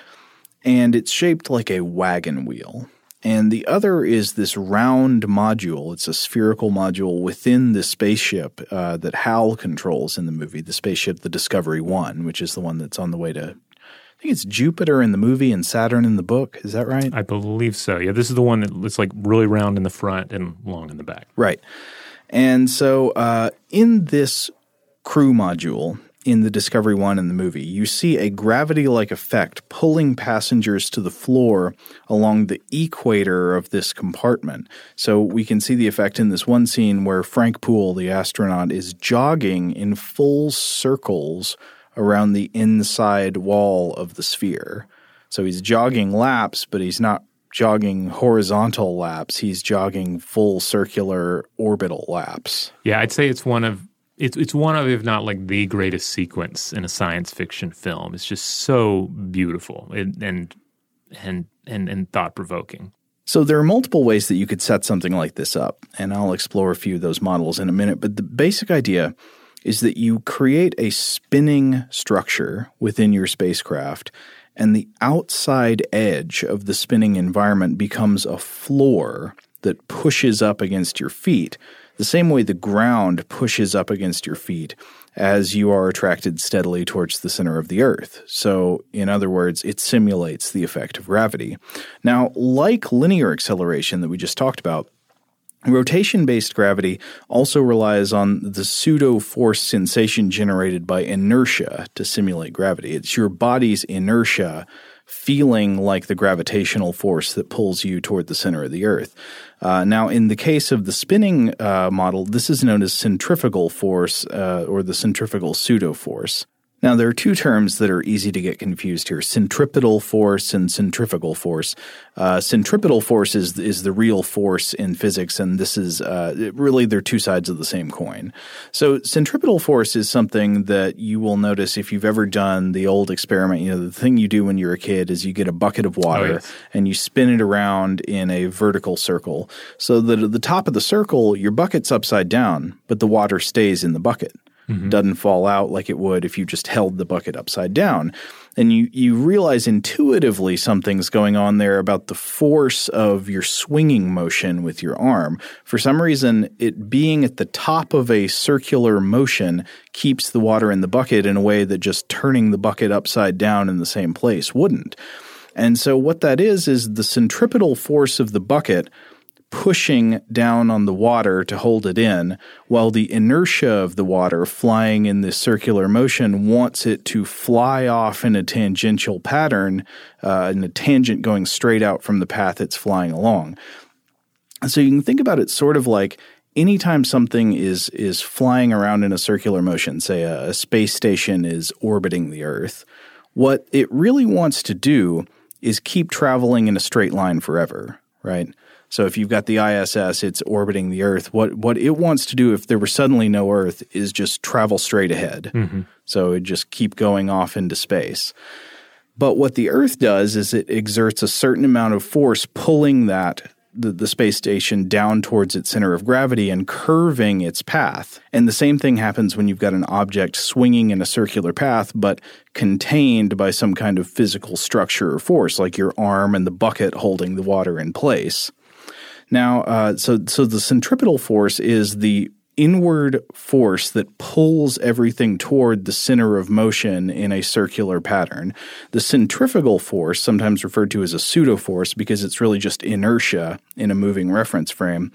and it's shaped like a wagon wheel. And the other is this round module. It's a spherical module within the spaceship uh, that Hal controls in the movie, the spaceship, the Discovery One, which is the one that's on the way to, I think it's Jupiter in the movie and Saturn in the book. Is that right? I believe so. Yeah, this is the one that looks like really round in the front and long in the back. Right. And so uh, in this crew module, in the Discovery One in the movie, you see a gravity like effect pulling passengers to the floor along the equator of this compartment. So we can see the effect in this one scene where Frank Poole, the astronaut, is jogging in full circles around the inside wall of the sphere. So he's jogging laps, but he's not jogging horizontal laps. He's jogging full circular orbital laps. Yeah, I'd say it's one of it's it's one of, if not like the greatest sequence in a science fiction film. It's just so beautiful and and and and, and thought provoking. So there are multiple ways that you could set something like this up, and I'll explore a few of those models in a minute. But the basic idea is that you create a spinning structure within your spacecraft, and the outside edge of the spinning environment becomes a floor that pushes up against your feet the same way the ground pushes up against your feet as you are attracted steadily towards the center of the earth. So, in other words, it simulates the effect of gravity. Now, like linear acceleration that we just talked about, Rotation based gravity also relies on the pseudo force sensation generated by inertia to simulate gravity. It's your body's inertia feeling like the gravitational force that pulls you toward the center of the Earth. Uh, now, in the case of the spinning uh, model, this is known as centrifugal force uh, or the centrifugal pseudo force. Now, there are two terms that are easy to get confused here centripetal force and centrifugal force. Uh, centripetal force is, is the real force in physics, and this is uh, really they're two sides of the same coin. So, centripetal force is something that you will notice if you've ever done the old experiment. You know, the thing you do when you're a kid is you get a bucket of water Oh, yes. and you spin it around in a vertical circle. So that at the top of the circle, your bucket's upside down, but the water stays in the bucket Mm-hmm. doesn't fall out like it would if you just held the bucket upside down. And you, you realize intuitively something's going on there about the force of your swinging motion with your arm. For some reason, it being at the top of a circular motion keeps the water in the bucket in a way that just turning the bucket upside down in the same place wouldn't. And so what that is is the centripetal force of the bucket pushing down on the water to hold it in, while the inertia of the water flying in this circular motion wants it to fly off in a tangential pattern, uh, in a tangent going straight out from the path it's flying along. So you can think about it sort of like anytime something is is flying around in a circular motion, say a, a space station is orbiting the Earth, what it really wants to do is keep traveling in a straight line forever, right? So if you've got the ISS, it's orbiting the Earth. What what it wants to do if there were suddenly no Earth is just travel straight ahead. Mm-hmm. So it just keep going off into space. But what the Earth does is it exerts a certain amount of force pulling that the, the space station down towards its center of gravity and curving its path. And the same thing happens when you've got an object swinging in a circular path, but contained by some kind of physical structure or force, like your arm and the bucket holding the water in place. Now, uh, so so the centripetal force is the inward force that pulls everything toward the center of motion in a circular pattern. The centrifugal force, sometimes referred to as a pseudo force because it's really just inertia in a moving reference frame.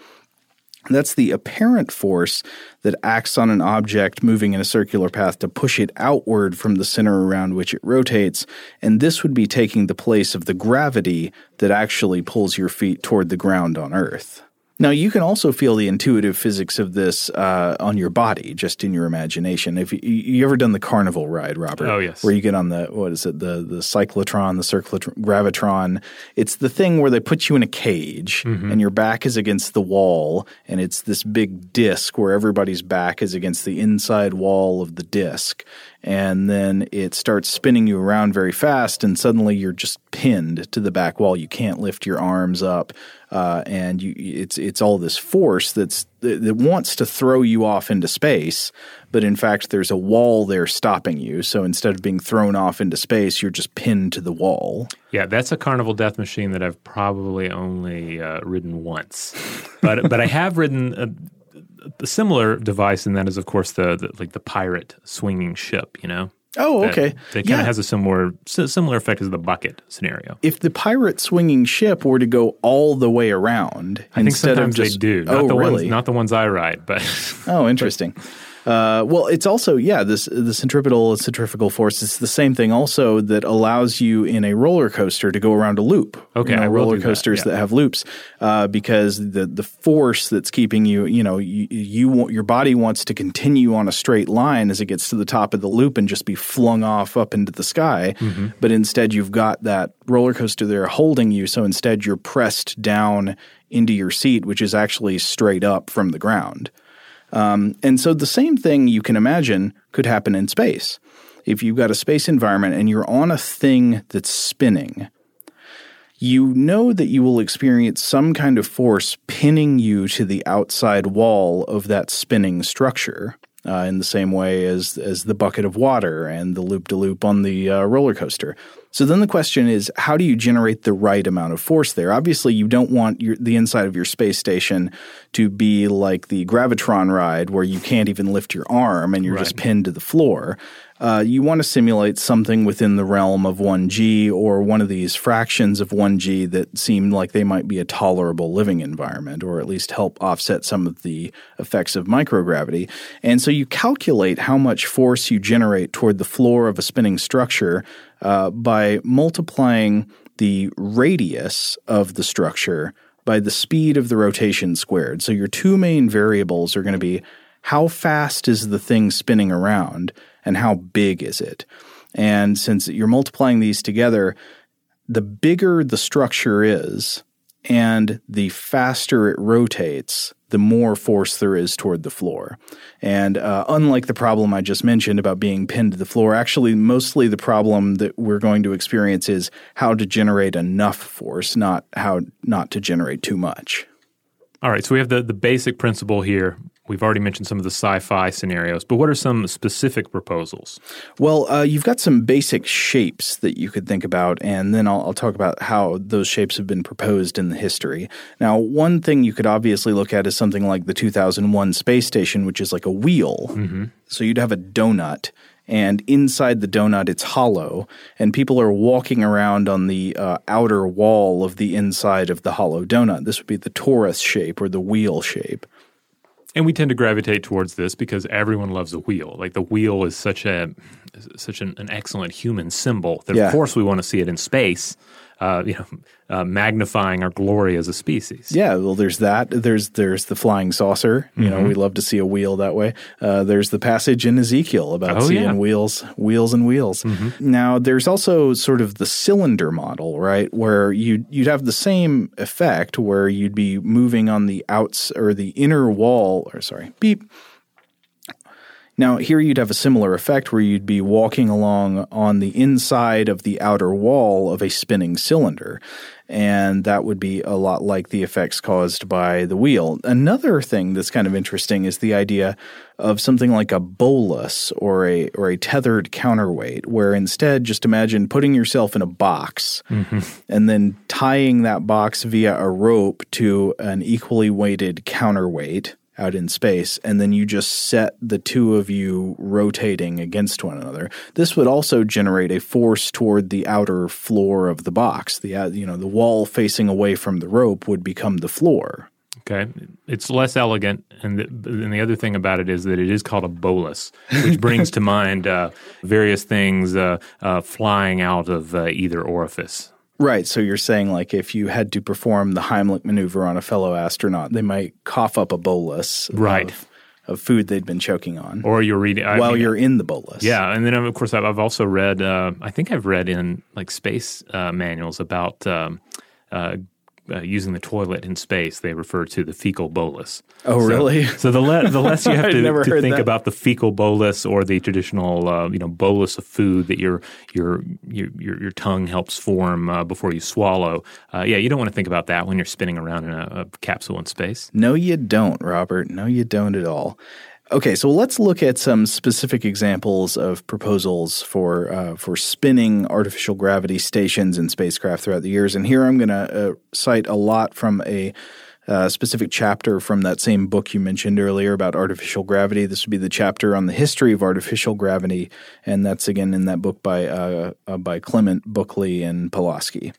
That's the apparent force that acts on an object moving in a circular path to push it outward from the center around which it rotates, and this would be taking the place of the gravity that actually pulls your feet toward the ground on Earth. Now, you can also feel the intuitive physics of this uh, on your body, just in your imagination. If you, you ever done the carnival ride, Robert? Oh, yes. Where you get on the what is it, the the cyclotron, the circlotron, gravitron? It's the thing where they put you in a cage and your back is against the wall, and it's this big disc where everybody's back is against the inside wall of the disc, and then it starts spinning you around very fast, and suddenly you're just pinned to the back wall. You can't lift your arms up, uh, and you, it's it's all this force that's that wants to throw you off into space, but in fact there's a wall there stopping you. So instead of being thrown off into space, you're just pinned to the wall. Yeah, that's a Carnival Death Machine that I've probably only uh, ridden once, but but I have ridden a, a similar device, and that is of course the, the like the pirate swinging ship. You know. Oh, okay. That kind Yeah. of has a similar similar effect as the bucket scenario. if the pirate swinging ship were to go all the way around I think instead sometimes of just they do. Oh, not oh the really ones, not the ones I ride, but oh [LAUGHS] interesting uh, well it's also yeah this the centripetal and centrifugal force it's the same thing also that allows you in a roller coaster to go around a loop Okay, you know, roller do that, coasters yeah. that have loops uh, because the the force that's keeping you you know you, you want your body wants to continue on a straight line as it gets to the top of the loop and just be flung off up into the sky Mm-hmm. but instead you've got that roller coaster there holding you so instead you're pressed down into your seat which is actually straight up from the ground um, and so the same thing you can imagine could happen in space. If you've got a space environment and you're on a thing that's spinning, you know that you will experience some kind of force pinning you to the outside wall of that spinning structure. uh, in the same way as as the bucket of water and the loop de loop on the uh, roller coaster. So then the question is, how do you generate the right amount of force there? Obviously, you don't want your, the inside of your space station to be like the gravitron ride where you can't even lift your arm and you're Right. just pinned to the floor. Uh, you want to simulate something within the realm of 1g or one of these fractions of 1g that seem like they might be a tolerable living environment or at least help offset some of the effects of microgravity. And so you calculate how much force you generate toward the floor of a spinning structure uh, by multiplying the radius of the structure by the speed of the rotation squared. So your two main variables are going to be how fast is the thing spinning around and how big is it? And since you're multiplying these together, the bigger the structure is and the faster it rotates, the more force there is toward the floor. And uh, unlike the problem I just mentioned about being pinned to the floor, actually, mostly the problem that we're going to experience is how to generate enough force, not how not to generate too much. All right, so we have the, the basic principle here. We've already mentioned some of the sci fi scenarios, but what are some specific proposals? Well, uh, you've got some basic shapes that you could think about, and then I'll, I'll talk about how those shapes have been proposed in the history. Now, one thing you could obviously look at is something like the 2001 space station, which is like a wheel. So you'd have a donut, and inside the donut, it's hollow, and people are walking around on the uh, outer wall of the inside of the hollow donut. This would be the torus shape or the wheel shape. And we tend to gravitate towards this because everyone loves a wheel. Like the wheel is such a such an, an excellent human symbol that Yeah. of course we want to see it in space. Uh, you know, uh, magnifying our glory as a species. Yeah, well, there's that. There's there's the flying saucer. You Mm-hmm. know, we love to see a wheel that way. Uh, there's the passage in Ezekiel about Oh, seeing yeah. Mm-hmm. wheels, wheels and wheels. Now, there's also sort of the cylinder model, right, where you you'd have the same effect, where you'd be moving on the outs or the inner wall, or sorry, beep. Now, here you'd have a similar effect where you'd be walking along on the inside of the outer wall of a spinning cylinder. And that would be a lot like the effects caused by the wheel. Another thing that's kind of interesting is the idea of something like a bolus or a or a tethered counterweight, where instead just imagine putting yourself in a box mm-hmm. and then tying that box via a rope to an equally weighted counterweight out in space, and then you just set the two of you rotating against one another. This would also generate a force toward the outer floor of the box. The uh, you know the wall facing away from the rope would become the floor. Okay, it's less elegant, and the, and the other thing about it is that it is called a bolus, which brings to [LAUGHS] mind uh, various things uh, uh, flying out of uh, either orifice. Right. So you're saying like if you had to perform the Heimlich maneuver on a fellow astronaut, they might cough up a bolus Right. of, of food they'd been choking on Or you're reading I while mean, you're in the bolus. Yeah, and then of course I've, I've also read. Uh, I think I've read in like space uh, manuals about um, uh, uh, using the toilet in space. They refer to the fecal bolus. Oh, So- really? [LAUGHS] So the, le- the less you [LAUGHS] have to, to think that. about the fecal bolus or the traditional uh, you know bolus of food that your your your your, your tongue helps form uh, before you swallow. Uh, yeah, you don't want to think about that when you're spinning around in a, a capsule in space. No, you don't, Robert. No, you don't at all. Okay, so let's look at some specific examples of proposals for uh, for spinning artificial gravity stations and spacecraft throughout the years. And here I'm going to uh, cite a lot from a uh, specific chapter from that same book you mentioned earlier about artificial gravity. This would be the chapter on the history of artificial gravity, and that's again in that book by uh, uh, by Clement Bukley and Paloski.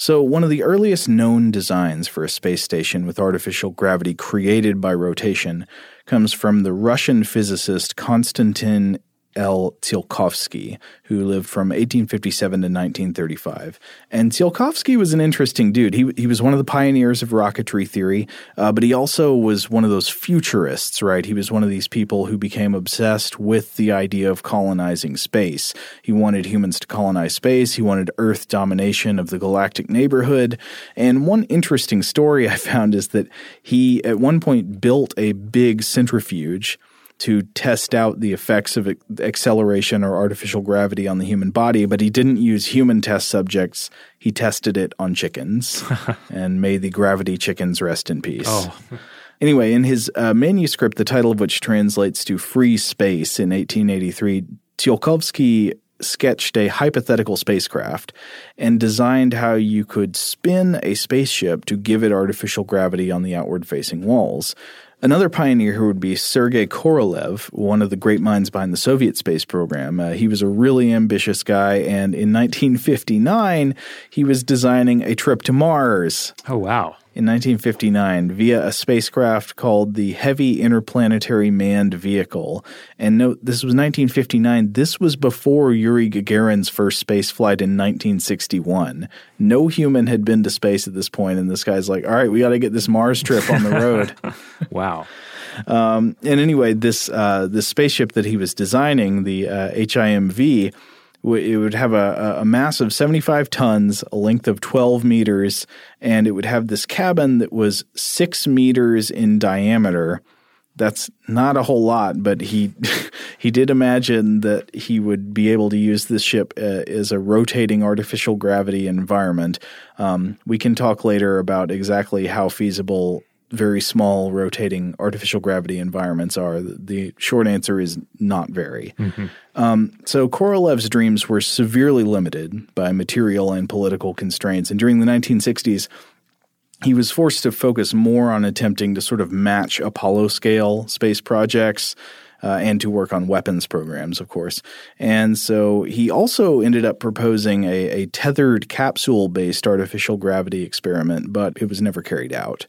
So, one of the earliest known designs for a space station with artificial gravity created by rotation comes from the Russian physicist Konstantin L. Tsiolkovsky, who lived from 1857 to 1935. And Tsiolkovsky was an interesting dude. He, he was one of the pioneers of rocketry theory, uh, but he also was one of those futurists, right? He was one of these people who became obsessed with the idea of colonizing space. He wanted humans to colonize space, he wanted Earth domination of the galactic neighborhood. And one interesting story I found is that he, at one point, built a big centrifuge to test out the effects of acceleration or artificial gravity on the human body, but he didn't use human test subjects. He tested it on chickens, [LAUGHS] and may the gravity chickens rest in peace. Oh. [LAUGHS] Anyway, in his uh, manuscript, the title of which translates to Free Space in 1883, Tsiolkovsky sketched a hypothetical spacecraft and designed how you could spin a spaceship to give it artificial gravity on the outward facing walls. Another pioneer here would be Sergei Korolev, one of the great minds behind the Soviet space program. Uh, he was a really ambitious guy, and in 1959, he was designing a trip to Mars. Oh, wow in 1959 via a spacecraft called the Heavy Interplanetary Manned Vehicle. And note, this was 1959. This was before Yuri Gagarin's first space flight in 1961. No human had been to space at this point, and this guy's like, all right, we got to get this Mars trip on the road. [LAUGHS] wow. Um, and anyway, this uh, this spaceship that he was designing, the uh, HIMV, it would have a, a mass of 75 tons, a length of 12 meters, and it would have this cabin that was six meters in diameter. That's not a whole lot, but he [LAUGHS] he did imagine that he would be able to use this ship uh, as a rotating artificial gravity environment. Um, we can talk later about exactly how feasible very small rotating artificial gravity environments are? The short answer is not very. Mm-hmm. Um, so Korolev's dreams were severely limited by material and political constraints. And during the 1960s, he was forced to focus more on attempting to sort of match Apollo scale space projects. Uh, and to work on weapons programs, of course. And so he also ended up proposing a, a tethered capsule based artificial gravity experiment, but it was never carried out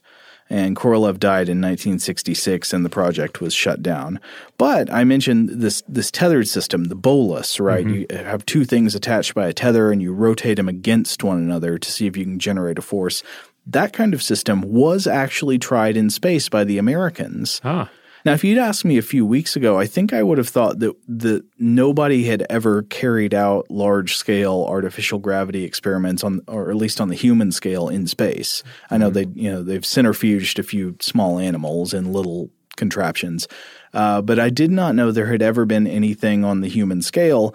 and Korolev died in 1966 and the project was shut down. But I mentioned this this tethered system, the bolus, right? Mm-hmm. You have two things attached by a tether and you rotate them against one another to see if you can generate a force. That kind of system was actually tried in space by the Americans. Ah. Now, if you'd asked me a few weeks ago, I think I would have thought that that nobody had ever carried out large scale artificial gravity experiments on, or at least on the human scale in space. I know mm-hmm. they, you know, they've centrifuged a few small animals in little contraptions, uh, but I did not know there had ever been anything on the human scale.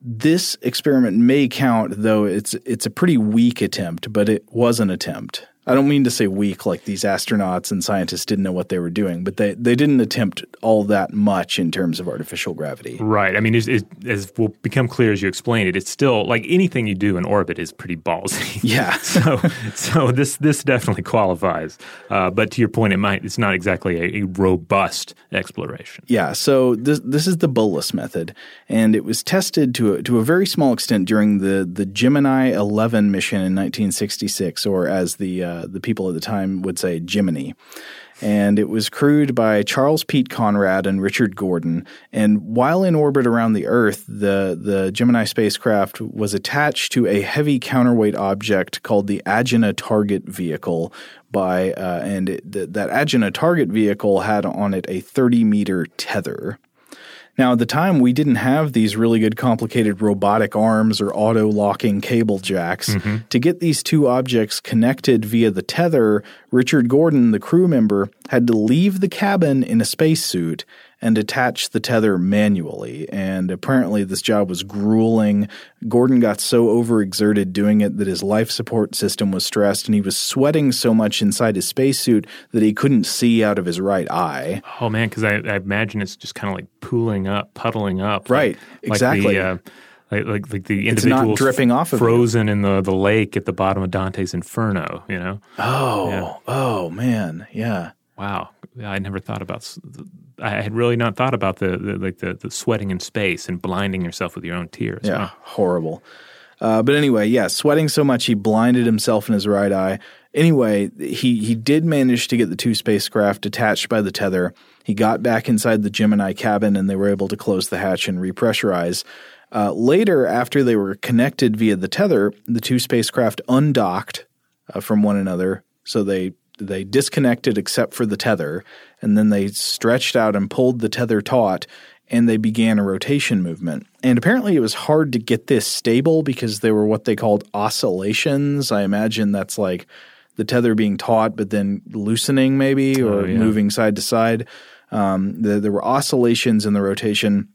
This experiment may count, though it's it's a pretty weak attempt, but it was an attempt. I don't mean to say weak, like these astronauts and scientists didn't know what they were doing, but they, they didn't attempt all that much in terms of artificial gravity. Right. I mean, as will become clear as you explain it, it's still like anything you do in orbit is pretty ballsy. [LAUGHS] Yeah. [LAUGHS] so so this this definitely qualifies. Uh, but to your point, it might it's not exactly a, a, robust exploration. Yeah. So this this is the bolus method, and it was tested to a, to a very small extent during the the Gemini 11 mission in 1966, or as the uh, uh, the people at the time would say Jiminy. And it was crewed by Charles Pete Conrad and Richard Gordon. And while in orbit around the Earth, the, the Gemini spacecraft was attached to a heavy counterweight object called the Agena Target Vehicle. By uh, and it, th- that Agena Target Vehicle had on it a 30 meter tether. Now, at the time, we didn't have these really good complicated robotic arms or auto locking cable jacks. Mm-hmm. To get these two objects connected via the tether, Richard Gordon, the crew member, had to leave the cabin in a spacesuit and attach the tether manually. And apparently, this job was grueling. Gordon got so overexerted doing it that his life support system was stressed, and he was sweating so much inside his spacesuit that he couldn't see out of his right eye. Oh, man, because I, I, imagine it's just kind of like pooling up, puddling up. Right, like, exactly. Like the, uh, like, like, like the individual dripping off of frozen you. in the, the lake at the bottom of Dante's Inferno, you know? Oh, yeah. oh man, yeah. Wow, I never thought about. I had really not thought about the, the like the, the sweating in space and blinding yourself with your own tears. Yeah, wow. horrible. Uh, but anyway, yeah, sweating so much he blinded himself in his right eye. Anyway, he he did manage to get the two spacecraft detached by the tether. He got back inside the Gemini cabin, and they were able to close the hatch and repressurize. Uh, later, after they were connected via the tether, the two spacecraft undocked uh, from one another, so they they disconnected except for the tether, and then they stretched out and pulled the tether taut, and they began a rotation movement. And apparently, it was hard to get this stable because there were what they called oscillations. I imagine that's like the tether being taut, but then loosening maybe or oh, yeah. moving side to side. Um, the, there were oscillations in the rotation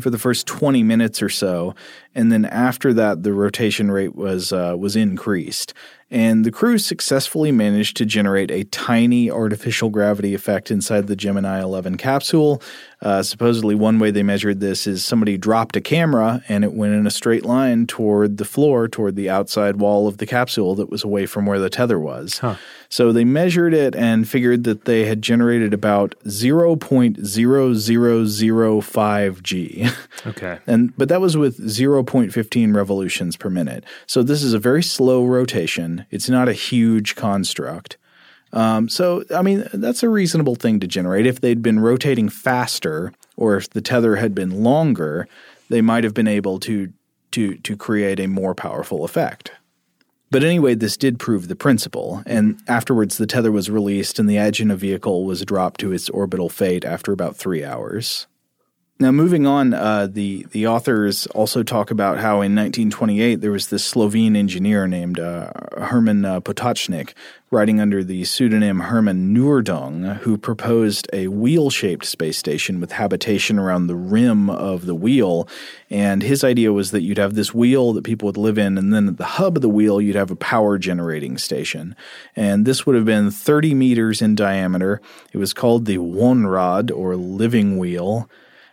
for the first 20 minutes or so and then after that the rotation rate was uh, was increased And the crew successfully managed to generate a tiny artificial gravity effect inside the Gemini 11 capsule. Uh, supposedly, one way they measured this is somebody dropped a camera and it went in a straight line toward the floor, toward the outside wall of the capsule that was away from where the tether was. Huh. So they measured it and figured that they had generated about 0.0005 G. Okay. [LAUGHS] And but that was with 0.15 revolutions per minute. So this is a very slow rotation. It's not a huge construct. Um, so I mean that's a reasonable thing to generate. If they'd been rotating faster, or if the tether had been longer, they might have been able to to to create a more powerful effect. But anyway, this did prove the principle, and afterwards the tether was released and the Agena vehicle was dropped to its orbital fate after about three hours. Now, moving on, uh, the the authors also talk about how in 1928 there was this Slovene engineer named uh, Herman uh, Potocnik, writing under the pseudonym Herman Noordung, who proposed a wheel-shaped space station with habitation around the rim of the wheel. And his idea was that you'd have this wheel that people would live in, and then at the hub of the wheel you'd have a power generating station. And this would have been 30 meters in diameter. It was called the Wohnrad or living wheel.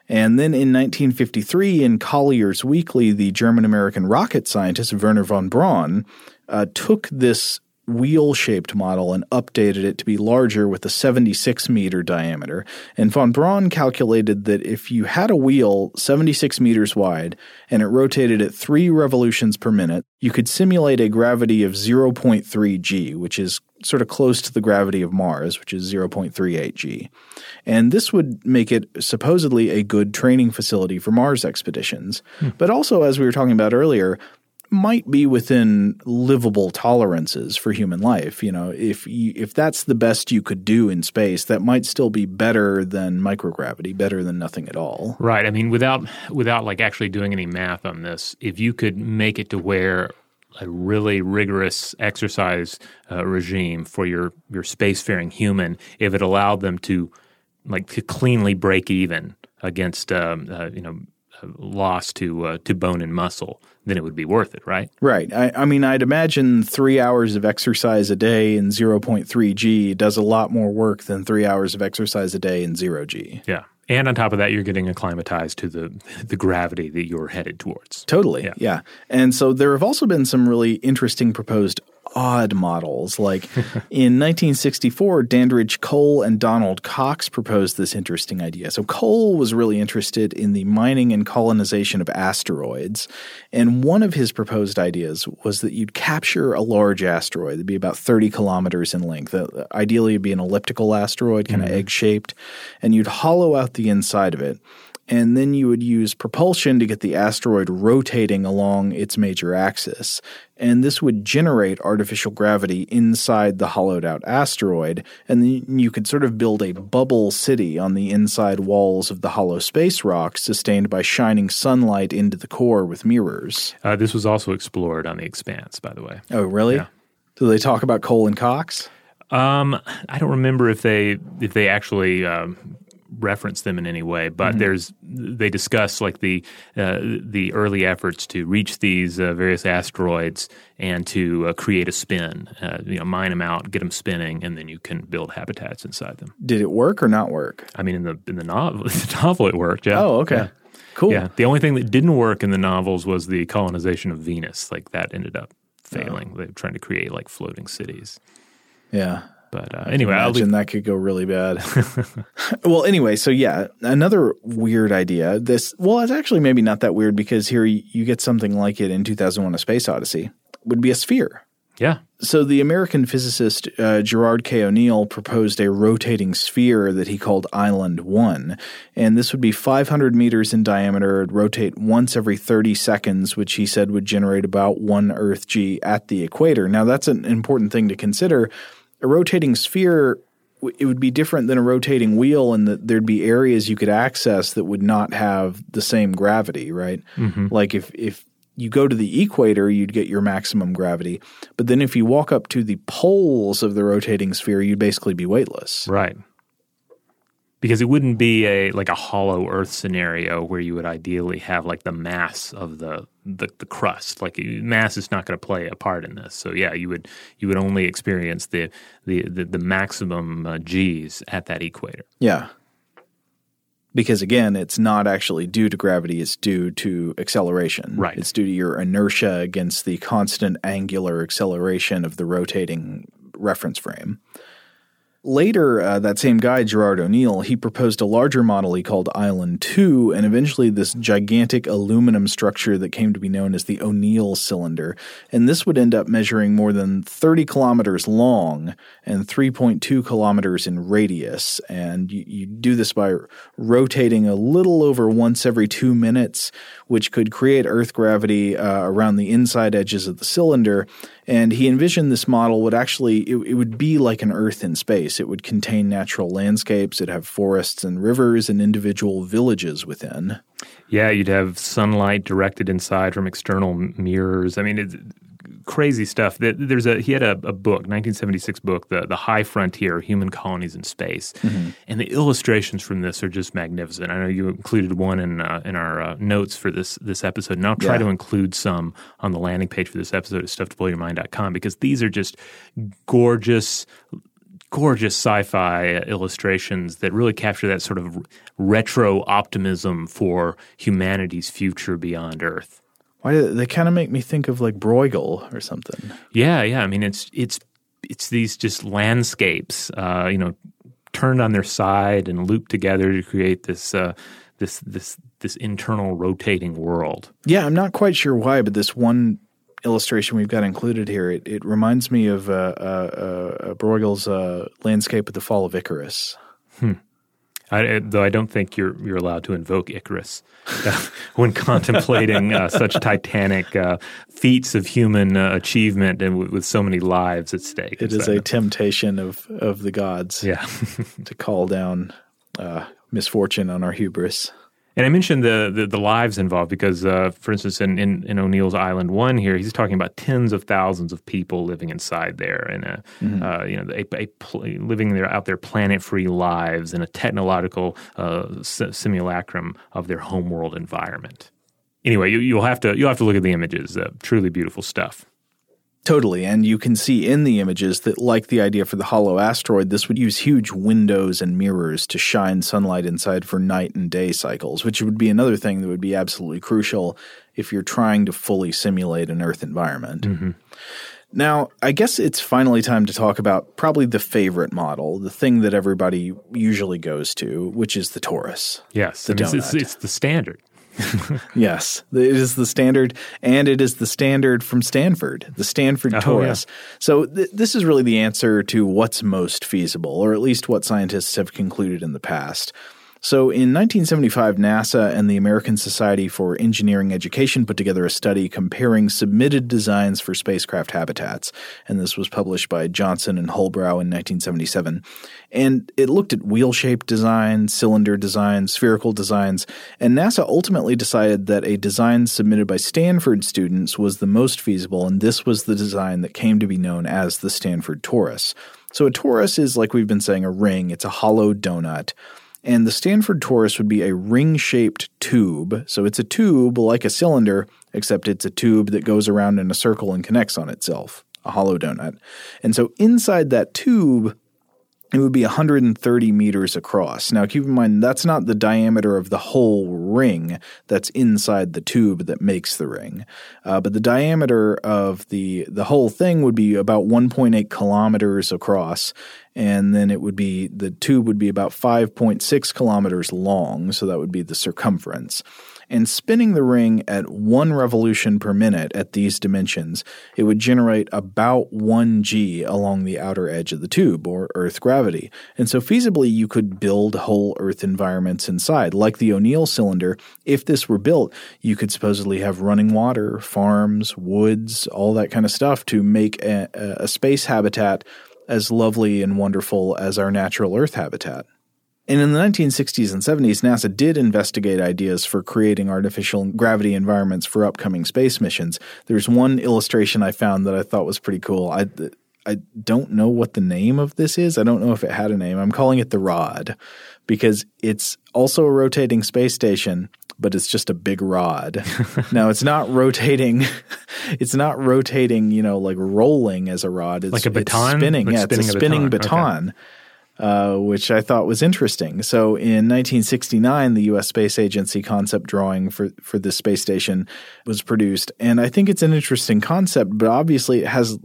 And then in 1953, in Collier's Weekly, the German American rocket scientist Wernher von Braun uh, took this wheel shaped model and updated it to be larger with a 76 meter diameter. And von Braun calculated that if you had a wheel 76 meters wide and it rotated at three revolutions per minute, you could simulate a gravity of 0.3 g, which is sort of close to the gravity of Mars, which is 0.38 g. And this would make it supposedly a good training facility for Mars expeditions. Hmm. But also, as we were talking about earlier, might be within livable tolerances for human life. You know, if you, if that's the best you could do in space, that might still be better than microgravity, better than nothing at all. Right. I mean, without without like actually doing any math on this, if you could make it to where a really rigorous exercise uh, regime for your your spacefaring human, if it allowed them to like to cleanly break even against um, uh, you know loss to uh, to bone and muscle, then it would be worth it, right? Right. I, I, mean, I'd imagine three hours of exercise a day in 0.3 G does a lot more work than three hours of exercise a day in zero G. Yeah. And on top of that, you're getting acclimatized to the the gravity that you're headed towards. Totally, yeah. yeah. And so there have also been some really interesting proposed odd models. Like in [LAUGHS] 1964, Dandridge Cole and Donald Cox proposed this interesting idea. So Cole was really interested in the mining and colonization of asteroids. And one of his proposed ideas was that you'd capture a large asteroid. It'd be about 30 kilometers in length. Uh, ideally, it'd be an elliptical asteroid, kind of mm-hmm. egg shaped. And you'd hollow out the inside of it and then you would use propulsion to get the asteroid rotating along its major axis. And this would generate artificial gravity inside the hollowed out asteroid, and then you could sort of build a bubble city on the inside walls of the hollow space rock, sustained by shining sunlight into the core with mirrors. Uh, this was also explored on the Expanse, by the way. Oh, really? Yeah. Do they talk about Cole and Cox? Um, I don't remember if they if they actually um, reference them in any way, but mm-hmm. there's they discuss like the uh, the early efforts to reach these uh, various asteroids and to uh, create a spin, uh, you know, mine them out, get them spinning, and then you can build habitats inside them. Did it work or not work? I mean, in the in the novel, [LAUGHS] the novel it worked. Yeah. Oh, okay. Yeah. Cool. Yeah. The only thing that didn't work in the novels was the colonization of Venus. Like that ended up failing. Oh. They were trying to create like floating cities. Yeah. But uh, anyway, I imagine that could go really bad. [LAUGHS] well, anyway, so yeah, another weird idea. This well, it's actually maybe not that weird because here you get something like it in 2001: A Space Odyssey. Would be a sphere. Yeah. So the American physicist uh, Gerard K. O'Neill proposed a rotating sphere that he called Island One, and this would be 500 meters in diameter. It'd rotate once every 30 seconds, which he said would generate about one Earth G at the equator. Now that's an important thing to consider a rotating sphere it would be different than a rotating wheel and that there'd be areas you could access that would not have the same gravity, right? Mm-hmm. Like if if you go to the equator, you'd get your maximum gravity. But then if you walk up to the poles of the rotating sphere, you'd basically be weightless. Right. Because it wouldn't be a like a hollow Earth scenario where you would ideally have like the mass of the the, the crust. Like mass is not going to play a part in this. So yeah, you would you would only experience the the the, the maximum uh, G's at that equator. Yeah. Because again, it's not actually due to gravity, it's due to acceleration. Right. It's due to your inertia against the constant angular acceleration of the rotating reference frame. Later, uh, that same guy, Gerard O'Neill, he proposed a larger model he called Island 2, and eventually this gigantic aluminum structure that came to be known as the O'Neill cylinder. And this would end up measuring more than 30 kilometers long and 3.2 kilometers in radius. And you, you do this by rotating a little over once every two minutes, which could create Earth gravity uh, around the inside edges of the cylinder. And he envisioned this model would actually, it, it, would be like an Earth in space. It would contain natural landscapes, it'd have forests and rivers and individual villages within. Yeah, you'd have sunlight directed inside from external mirrors. I mean, it's crazy stuff. There's a he had a, a, book, 1976 book, the the High Frontier: Human Colonies in Space, mm-hmm. and the illustrations from this are just magnificent. I know you included one in uh, in our uh, notes for this this episode, and I'll try yeah. to include some on the landing page for this episode at stufftoblowyourmind.com because these are just gorgeous gorgeous sci-fi illustrations that really capture that sort of retro optimism for humanity's future beyond Earth. Why do they kind of make me think of like Bruegel or something? Yeah, yeah. I mean, it's it's it's these just landscapes, uh, you know, turned on their side and looped together to create this uh, this this this internal rotating world. Yeah, I'm not quite sure why, but this one illustration we've got included here, it, it reminds me of uh, uh, uh Bruegel's uh, landscape of the fall of Icarus. Hmm. I, though I don't think you're you're allowed to invoke Icarus uh, [LAUGHS] when contemplating uh, such titanic uh, feats of human uh, achievement and w- with so many lives at stake. It is a temptation of of the gods, yeah, [LAUGHS] to call down uh, misfortune on our hubris. And I mentioned the, the, the lives involved because, uh, for instance, in, in, in, O'Neill's Island One here, he's talking about tens of thousands of people living inside there and a, mm-hmm. uh, you know a, a pl- living there out their planet free lives in a technological uh, s- simulacrum of their homeworld environment. Anyway, you, will have to you'll have to look at the images. Uh, truly beautiful stuff. Totally. And you can see in the images that, like the idea for the hollow asteroid, this would use huge windows and mirrors to shine sunlight inside for night and day cycles, which would be another thing that would be absolutely crucial if you're trying to fully simulate an Earth environment. Mm-hmm. Now, I guess it's finally time to talk about probably the favorite model, the thing that everybody usually goes to, which is the torus. Yes, the I mean, it's, it's the standard. [LAUGHS] yes, it is the standard, and it is the standard from Stanford, the Stanford oh, torus. Yeah. So th- this is really the answer to what's most feasible, or at least what scientists have concluded in the past. So in 1975, NASA and the American Society for Engineering Education put together a study comparing submitted designs for spacecraft habitats. And this was published by Johnson and Holbrow in 1977. And it looked at wheel shaped designs, cylinder designs, spherical designs. And NASA ultimately decided that a design submitted by Stanford students was the most feasible. And this was the design that came to be known as the Stanford Torus. So a torus is, like we've been saying, a ring. It's a hollow donut. And the Stanford torus would be a ring shaped tube. So it's a tube like a cylinder, except it's a tube that goes around in a circle and connects on itself, a hollow donut. And so inside that tube, it would be 130 meters across. Now, keep in mind, that's not the diameter of the whole ring that's inside the tube that makes the ring. Uh, but the diameter of the, the whole thing would be about 1.8 kilometers across. And then it would be, the tube would be about 5.6 kilometers long. So that would be the circumference and spinning the ring at one revolution per minute at these dimensions, it would generate about 1 g along the outer edge of the tube, or Earth gravity. And so feasibly, you could build whole Earth environments inside. Like the O'Neill cylinder, if this were built, you could supposedly have running water, farms, woods, all that kind of stuff to make a, a space habitat as lovely and wonderful as our natural Earth habitat. And in the 1960s and 70s, NASA did investigate ideas for creating artificial gravity environments for upcoming space missions. There's one illustration I found that I thought was pretty cool. I, I don't know what the name of this is. I don't know if it had a name. I'm calling it the Rod because it's also a rotating space station, but it's just a big rod. [LAUGHS] now it's not rotating. [LAUGHS] It's not rotating. You know, like rolling as a rod. It's Like a it's baton? spinning. Like yeah, spinning it's a a spinning baton. baton. Uh, which I thought was interesting. So in 1969, the U.S. Space Agency concept drawing for for this space station was produced, and I think it's an interesting concept. But obviously, it has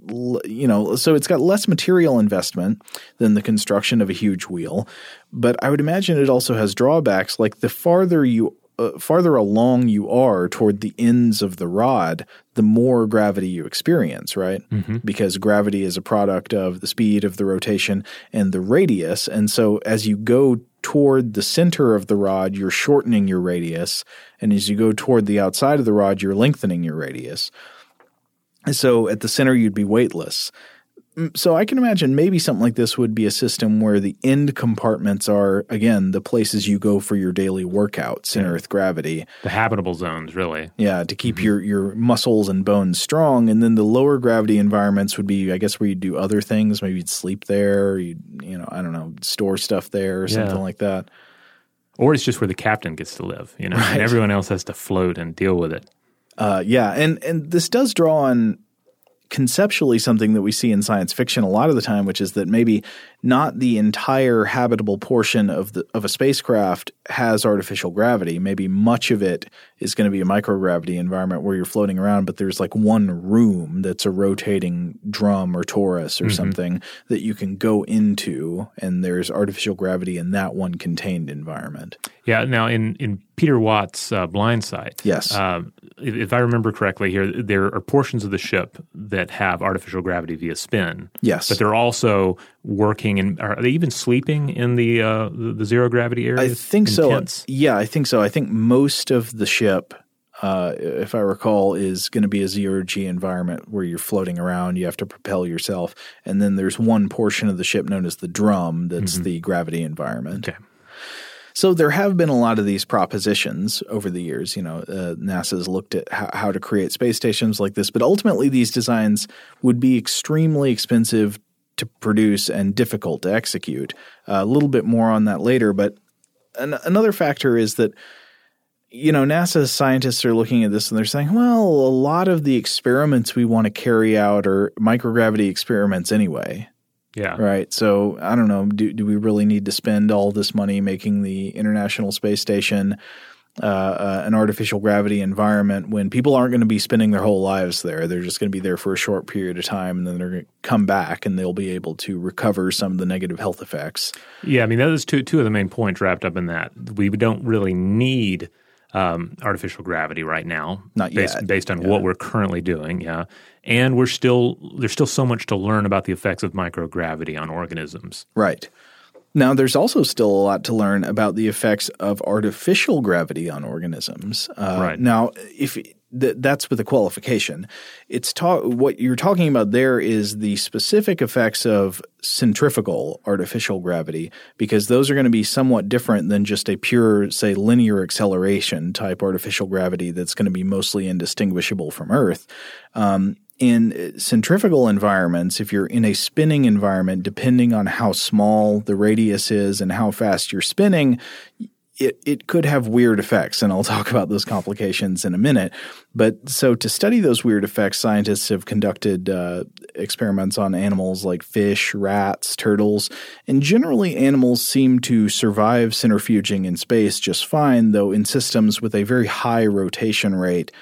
you know, so it's got less material investment than the construction of a huge wheel. But I would imagine it also has drawbacks, like the farther you uh, farther along you are toward the ends of the rod, the more gravity you experience, right? Because gravity is a product of the speed of the rotation and the radius. And so as you go toward the center of the rod, you're shortening your radius. And as you go toward the outside of the rod, you're lengthening your radius. And so at the center, you'd be weightless. Mm, So I can imagine maybe something like this would be a system where the end compartments are again the places you go for your daily workouts in Earth gravity. The habitable zones, really. Yeah, to keep your your muscles and bones strong, and then the lower gravity environments would be, I guess, where you do other things. Maybe you'd sleep there. You you know, I don't know, store stuff there or something like that. Or it's just where the captain gets to live, you know, and everyone else has to float and deal with it. Uh, yeah, and and this does draw on conceptually something that we see in science fiction a lot of the time, which is that maybe not the entire habitable portion of the of a spacecraft has artificial gravity. Maybe much of it is going to be a microgravity environment where you're floating around, but there's like one room that's a rotating drum or torus or something that you can go into, and there's artificial gravity in that one contained environment. Yeah. Now, in in Peter Watts' uh, Blindsight, Yes. um, if, if I remember correctly, here there are portions of the ship that have artificial gravity via spin. Yes. but they're also working and are they even sleeping in the uh, the, the zero gravity area? I think so. Intense. Yeah, I think so. I think most of the ship, uh, if I recall, is going to be a zero G environment where you're floating around. You have to propel yourself, and then there's one portion of the ship known as the drum that's the gravity environment. Okay. So there have been a lot of these propositions over the years. You know, uh, NASA's looked at how, how to create space stations like this, but ultimately these designs would be extremely expensive to produce and difficult to execute. Uh, a little bit more on that later, but an- another factor is that you know NASA scientists are looking at this and they're saying, well, a lot of the experiments we want to carry out are microgravity experiments anyway. Yeah. Right. So I don't know. Do, do we really need to spend all this money making the International Space Station uh, uh, an artificial gravity environment when people aren't going to be spending their whole lives there? They're just going to be there for a short period of time and then they're going to come back and they'll be able to recover some of the negative health effects. Yeah, I mean, those two two of the main points wrapped up in that. We don't really need um, artificial gravity right now, Not based, yet. based on what we're currently doing. Yeah, and we're still there's still so much to learn about the effects of microgravity on organisms. Right. Now, there's also still a lot to learn about the effects of artificial gravity on organisms. Uh, Right. Now, if th- that's with a qualification, it's ta- what you're talking about there is the specific effects of centrifugal artificial gravity, because those are going to be somewhat different than just a pure, say, linear acceleration type artificial gravity that's going to be mostly indistinguishable from Earth in centrifugal environments, if you're in a spinning environment, depending on how small the radius is and how fast you're spinning, it, it could have weird effects. And I'll [LAUGHS] talk about those complications in a minute. But so to study those weird effects, scientists have conducted uh, experiments on animals like fish, rats, turtles. And generally, animals seem to survive centrifuging in space just fine, though in systems with a very high rotation rate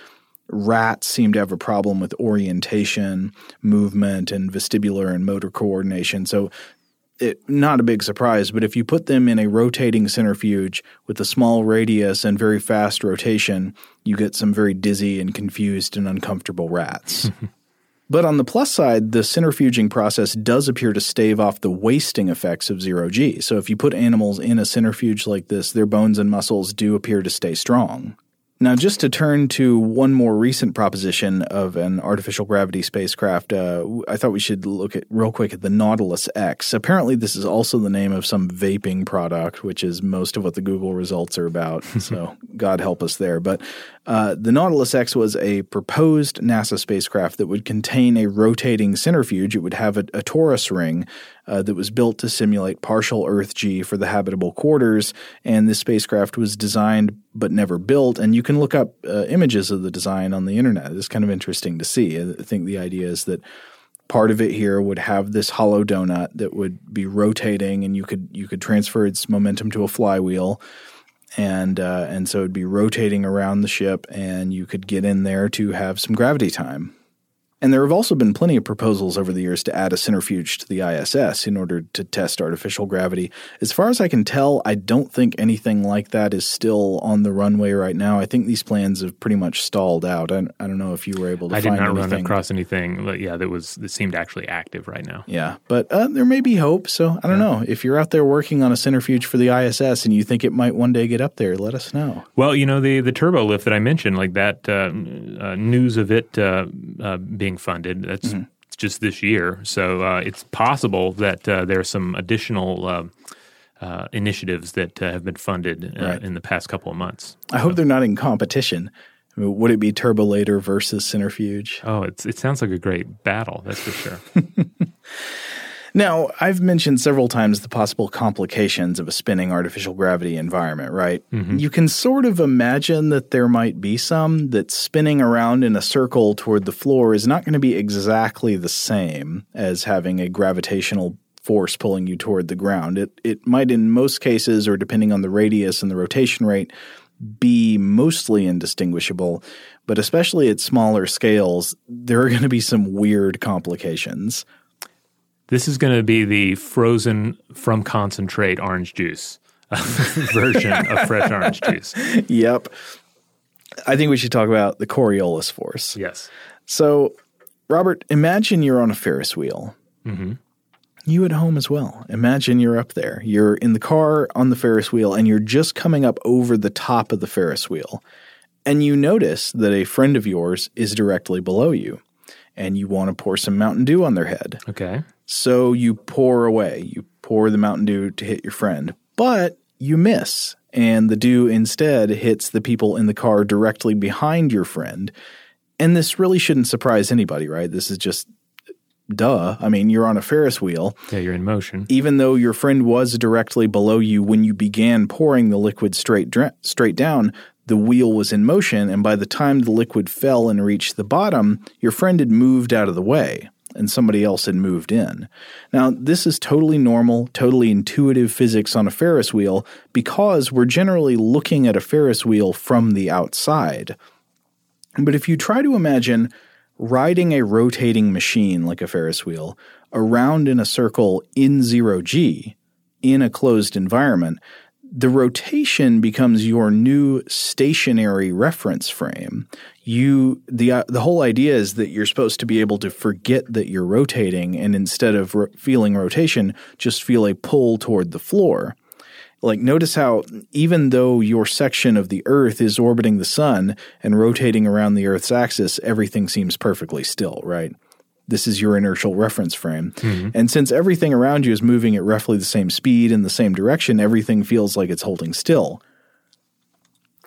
rats seem to have a problem with orientation, movement, and vestibular and motor coordination. So, it, not a big surprise, but if you put them in a rotating centrifuge with a small radius and very fast rotation, you get some very dizzy and confused and uncomfortable rats. [LAUGHS] But on the plus side, the centrifuging process does appear to stave off the wasting effects of zero G. So if you put animals in a centrifuge like this, their bones and muscles do appear to stay strong. Now, just to turn to one more recent proposition of an artificial gravity spacecraft, uh, I thought we should look at real quick at the Nautilus X. Apparently, this is also the name of some vaping product, which is most of what the Google results are about. [LAUGHS] so, God help us there. But Uh, the Nautilus X was a proposed NASA spacecraft that would contain a rotating centrifuge. It would have a, a torus ring uh, that was built to simulate partial Earth G for the habitable quarters. And this spacecraft was designed but never built. And you can look up uh, images of the design on the internet. It's kind of interesting to see. I think the idea is that part of it here would have this hollow donut that would be rotating, and you could you could transfer its momentum to a flywheel and uh, and so it'd be rotating around the ship, and you could get in there to have some gravity time. And there have also been plenty of proposals over the years to add a centrifuge to the ISS in order to test artificial gravity. As far as I can tell, I don't think anything like that is still on the runway right now. I think these plans have pretty much stalled out. I, I don't know if you were able to I did not anything. run across anything, but yeah, that was that seemed actually active right now. Yeah, but uh, there may be hope. So I don't yeah. know if you're out there working on a centrifuge for the ISS and you think it might one day get up there. Let us know. Well, you know the the turbo lift that I mentioned, like that uh, uh, news of it uh, uh, being being funded. That's mm-hmm. just this year, so uh, it's possible that uh, there are some additional. Uh, uh initiatives that uh, have been funded right. in the past couple of months. I hope they're not in competition. I mean, would it be turbolator versus centrifuge? Oh, it sounds like a great battle. That's for sure. [LAUGHS] Now, I've mentioned several times the possible complications of a spinning artificial gravity environment, right? Mm-hmm. You can sort of imagine that there might be some, that spinning around in a circle toward the floor is not going to be exactly the same as having a gravitational force pulling you toward the ground. It, it might, in most cases, or depending on the radius and the rotation rate, be mostly indistinguishable, but especially at smaller scales, there are going to be some weird complications. This is going to be the frozen from concentrate orange juice [LAUGHS] version of [LAUGHS] fresh orange juice. Yep. I think we should talk about the Coriolis force. Yes. So, Robert, imagine you're on a Ferris wheel. Mm-hmm. You at home as well. Imagine you're up there. You're in the car on the Ferris wheel and you're just coming up over the top of the Ferris wheel. And you notice that a friend of yours is directly below you and you want to pour some Mountain Dew on their head. Okay. So you pour away. You pour the Mountain Dew to hit your friend, but you miss. And the dew instead hits the people in the car directly behind your friend. And this really shouldn't surprise anybody, right? This is just duh. I mean, you're on a Ferris wheel. Yeah, you're in motion. Even though your friend was directly below you when you began pouring the liquid straight straight down, the wheel was in motion, and by the time the liquid fell and reached the bottom, your friend had moved out of the way and somebody else had moved in. Now, this is totally normal, totally intuitive physics on a Ferris wheel because we're generally looking at a Ferris wheel from the outside. But if you try to imagine riding a rotating machine like a Ferris wheel around in a circle in zero G in a closed environment, the rotation becomes your new stationary reference frame. You the uh, the whole idea is that you're supposed to be able to forget that you're rotating and instead of ro- feeling rotation, just feel a pull toward the floor. Like notice how even though your section of the earth is orbiting the sun and rotating around the earth's axis, everything seems perfectly still, right? This is your inertial reference frame. Mm-hmm. And since everything around you is moving at roughly the same speed in the same direction, everything feels like it's holding still.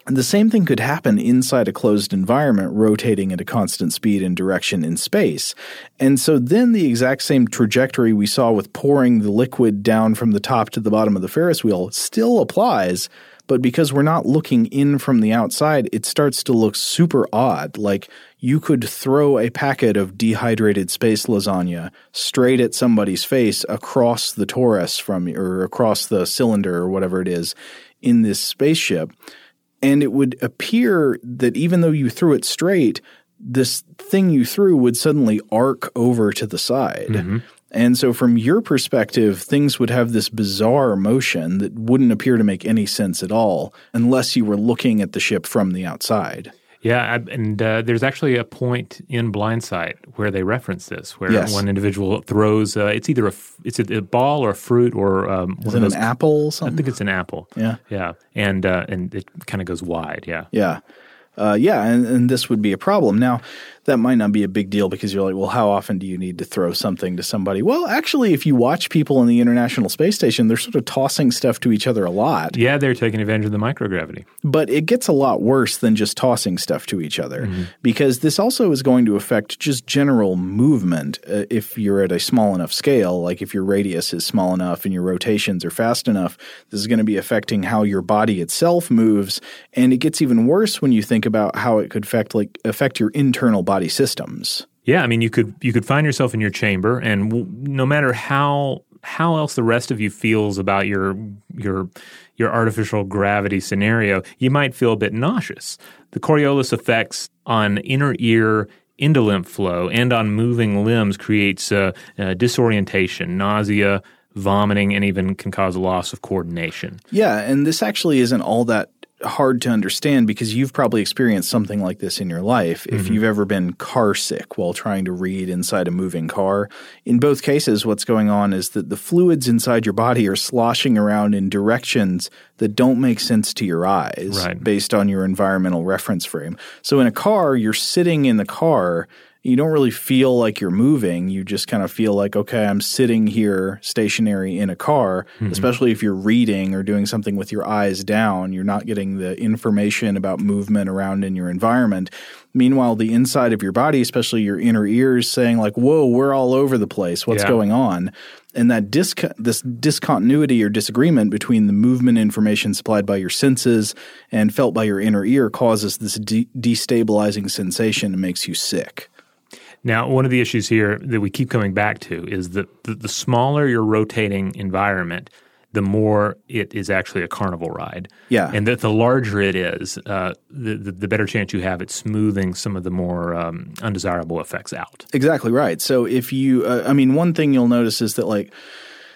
And the same thing could happen inside a closed environment, rotating at a constant speed and direction in space. And so then the exact same trajectory we saw with pouring the liquid down from the top to the bottom of the Ferris wheel still applies, but because we're not looking in from the outside, it starts to look super odd. Like you could throw a packet of dehydrated space lasagna straight at somebody's face across the torus from or across the cylinder or whatever it is in this spaceship. And it would appear that even though you threw it straight, this thing you threw would suddenly arc over to the side. Mm-hmm. And so, from your perspective, things would have this bizarre motion that wouldn't appear to make any sense at all unless you were looking at the ship from the outside. Yeah, and uh, there's actually a point in Blindsight where they reference this, where yes. one individual throws uh, it's either a it's a, a, ball or a fruit or um, is it those, an apple? I think it's an apple. Yeah, yeah, and uh, and it kind of goes wide. Yeah, yeah. Uh, yeah, and, and, this would be a problem. Now, that might not be a big deal because you're like, well, how often do you need to throw something to somebody? Well, actually, if you watch people in the International Space Station, they're sort of tossing stuff to each other a lot. Yeah, they're taking advantage of the microgravity. But it gets a lot worse than just tossing stuff to each other mm-hmm. because this also is going to affect just general movement uh, if you're at a small enough scale. Like if your radius is small enough and your rotations are fast enough, this is going to be affecting how your body itself moves. And it gets even worse when you think about how it could affect like affect your internal body systems. Yeah, I mean, you could you could find yourself in your chamber, and w- no matter how how else the rest of you feels about your your your artificial gravity scenario, you might feel a bit nauseous. The Coriolis effects on inner ear lymph flow and on moving limbs creates uh, uh, disorientation, nausea, vomiting, and even can cause a loss of coordination. Yeah, and this actually isn't all that hard to understand because you've probably experienced something like this in your life. If mm-hmm. you've ever been car sick while trying to read inside a moving car, in both cases, what's going on is that the fluids inside your body are sloshing around in directions that don't make sense to your eyes right. based on your environmental reference frame. So in a car, you're sitting in the car you don't really feel like you're moving. You just kind of feel like, okay, I'm sitting here stationary in a car, mm-hmm. especially if you're reading or doing something with your eyes down. You're not getting the information about movement around in your environment. Meanwhile, the inside of your body, especially your inner ears, saying like, "Whoa, we're all over the place. What's yeah. going on?" And that disc- this discontinuity or disagreement between the movement information supplied by your senses and felt by your inner ear causes this de- destabilizing sensation and makes you sick. Now, one of the issues here that we keep coming back to is that the, the smaller your rotating environment, the more it is actually a carnival ride. Yeah. And that the larger it is, uh, the, the, the, better chance you have at smoothing some of the more um, undesirable effects out. Exactly right. So if you, uh, I mean, one thing you'll notice is that like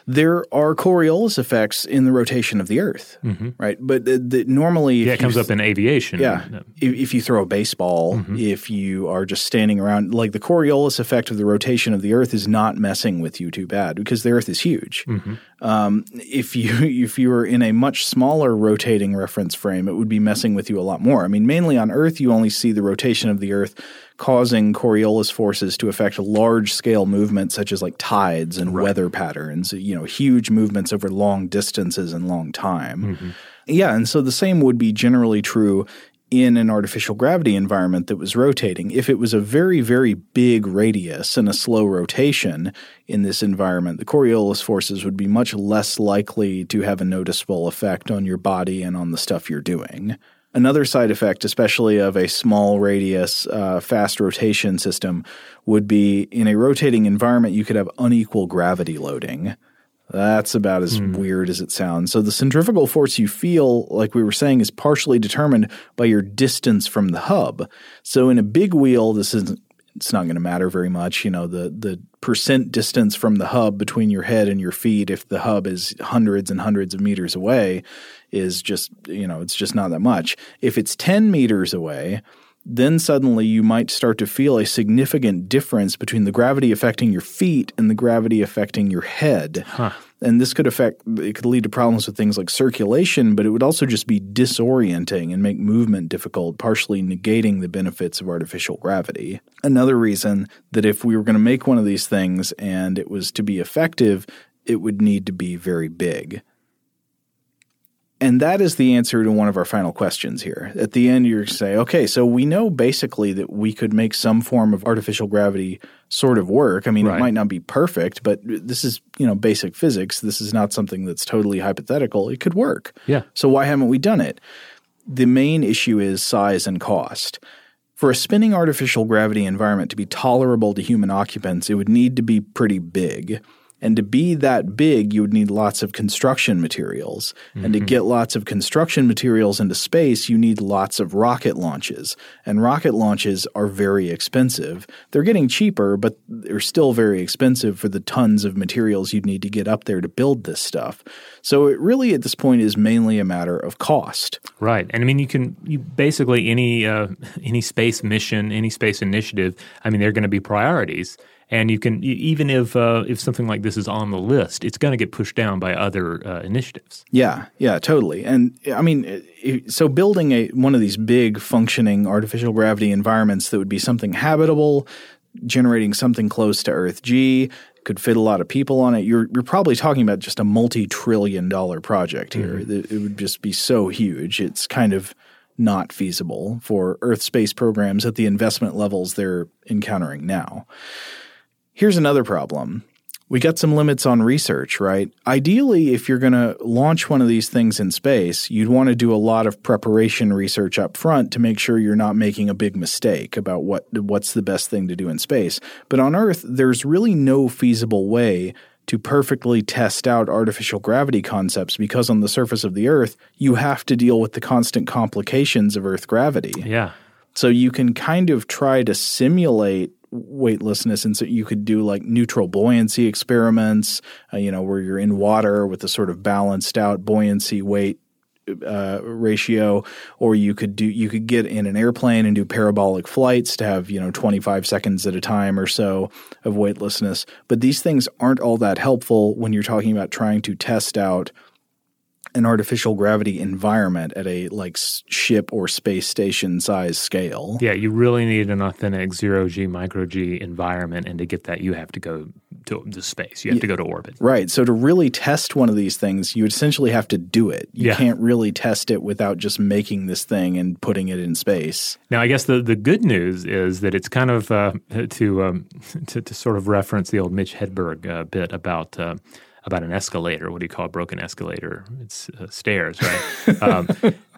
there are Coriolis effects in the rotation of the Earth, mm-hmm. right? But the, the, normally, yeah, it comes up in aviation. Yeah, if, if, you throw a baseball, mm-hmm. if you are just standing around, like the Coriolis effect of the rotation of the Earth is not messing with you too bad because the Earth is huge. Mm-hmm. Um, if you [LAUGHS] if you were in a much smaller rotating reference frame, it would be messing with you a lot more. I mean, mainly on Earth, you only see the rotation of the Earth causing Coriolis forces to affect large scale movements such as like tides and right. weather patterns, you know, huge movements over long distances and long time. Mm-hmm. Yeah, and so the same would be generally true in an artificial gravity environment that was rotating. If it was a very, very big radius and a slow rotation in this environment, the Coriolis forces would be much less likely to have a noticeable effect on your body and on the stuff you're doing. Another side effect, especially of a small radius, uh, fast rotation system, would be in a rotating environment, you could have unequal gravity loading. That's about as mm. weird as it sounds. So, the centrifugal force you feel, like we were saying, is partially determined by your distance from the hub. So, in a big wheel, this isn't it's not going to matter very much. You know, the the percent distance from the hub between your head and your feet, if the hub is hundreds and hundreds of meters away, is just, you know, it's just not that much. If it's 10 meters away, then suddenly you might start to feel a significant difference between the gravity affecting your feet and the gravity affecting your head. Huh. And this could affect, it could lead to problems with things like circulation, but it would also just be disorienting and make movement difficult, partially negating the benefits of artificial gravity. Another reason that if we were going to make one of these things and it was to be effective, it would need to be very big. And that is the answer to one of our final questions here. At the end, you're say, okay, so we know basically that we could make some form of artificial gravity sort of work. I mean, right. it might not be perfect, but this is, you know, basic physics. This is not something that's totally hypothetical. It could work. Yeah. So why haven't we done it? The main issue is size and cost. For a spinning artificial gravity environment to be tolerable to human occupants, it would need to be pretty big. And to be that big, you would need lots of construction materials. Mm-hmm. And to mm-hmm. get lots of construction materials into space, you need lots of rocket launches. And rocket launches are very expensive. They're getting cheaper, but they're still very expensive for the tons of materials you'd need to get up there to build this stuff. So it really, at this point, is mainly a matter of cost. Right. And I mean, you can you basically any uh, [LAUGHS] any space mission, any space initiative. I mean, they're going to be priorities. And you can even if uh, if something like this is on the list, it's going to get pushed down by other uh, initiatives. Yeah, yeah, totally. And I mean, so building a one of these big functioning artificial gravity environments that would be something habitable, generating something close to Earth G, could fit a lot of people on it. You're you're probably talking about just a multi-trillion dollar project here. It, it would just be so huge. It's kind of not feasible for Earth space programs at the investment levels they're encountering now. Here's another problem. We got some limits on research, right? Ideally, if you're going to launch one of these things in space, you'd want to do a lot of preparation research up front to make sure you're not making a big mistake about what what's the best thing to do in space. But on Earth, there's really no feasible way to perfectly test out artificial gravity concepts because on the surface of the Earth, you have to deal with the constant complications of Earth gravity. Yeah. So you can kind of try to simulate weightlessness, and so you could do like neutral buoyancy experiments, uh, you know, where you're in water with a sort of balanced out buoyancy weight uh, ratio, or you could do you could get in an airplane and do parabolic flights to have you know 25 seconds at a time or so of weightlessness. But these things aren't all that helpful when you're talking about trying to test out an artificial gravity environment at a like ship or space station size scale. Yeah, you really need an authentic zero G, micro G environment, and to get that, you have to go to the space. You have to go to orbit. Right. So to really test one of these things, you essentially have to do it. You Yeah. can't really test it without just making this thing and putting it in space. Now, I guess the, the good news is that it's kind of uh, [LAUGHS] to, um, [LAUGHS] to to sort of reference the old Mitch Hedberg uh, bit about uh, about an escalator. What do you call a broken escalator? It's uh, stairs, right? [LAUGHS] um,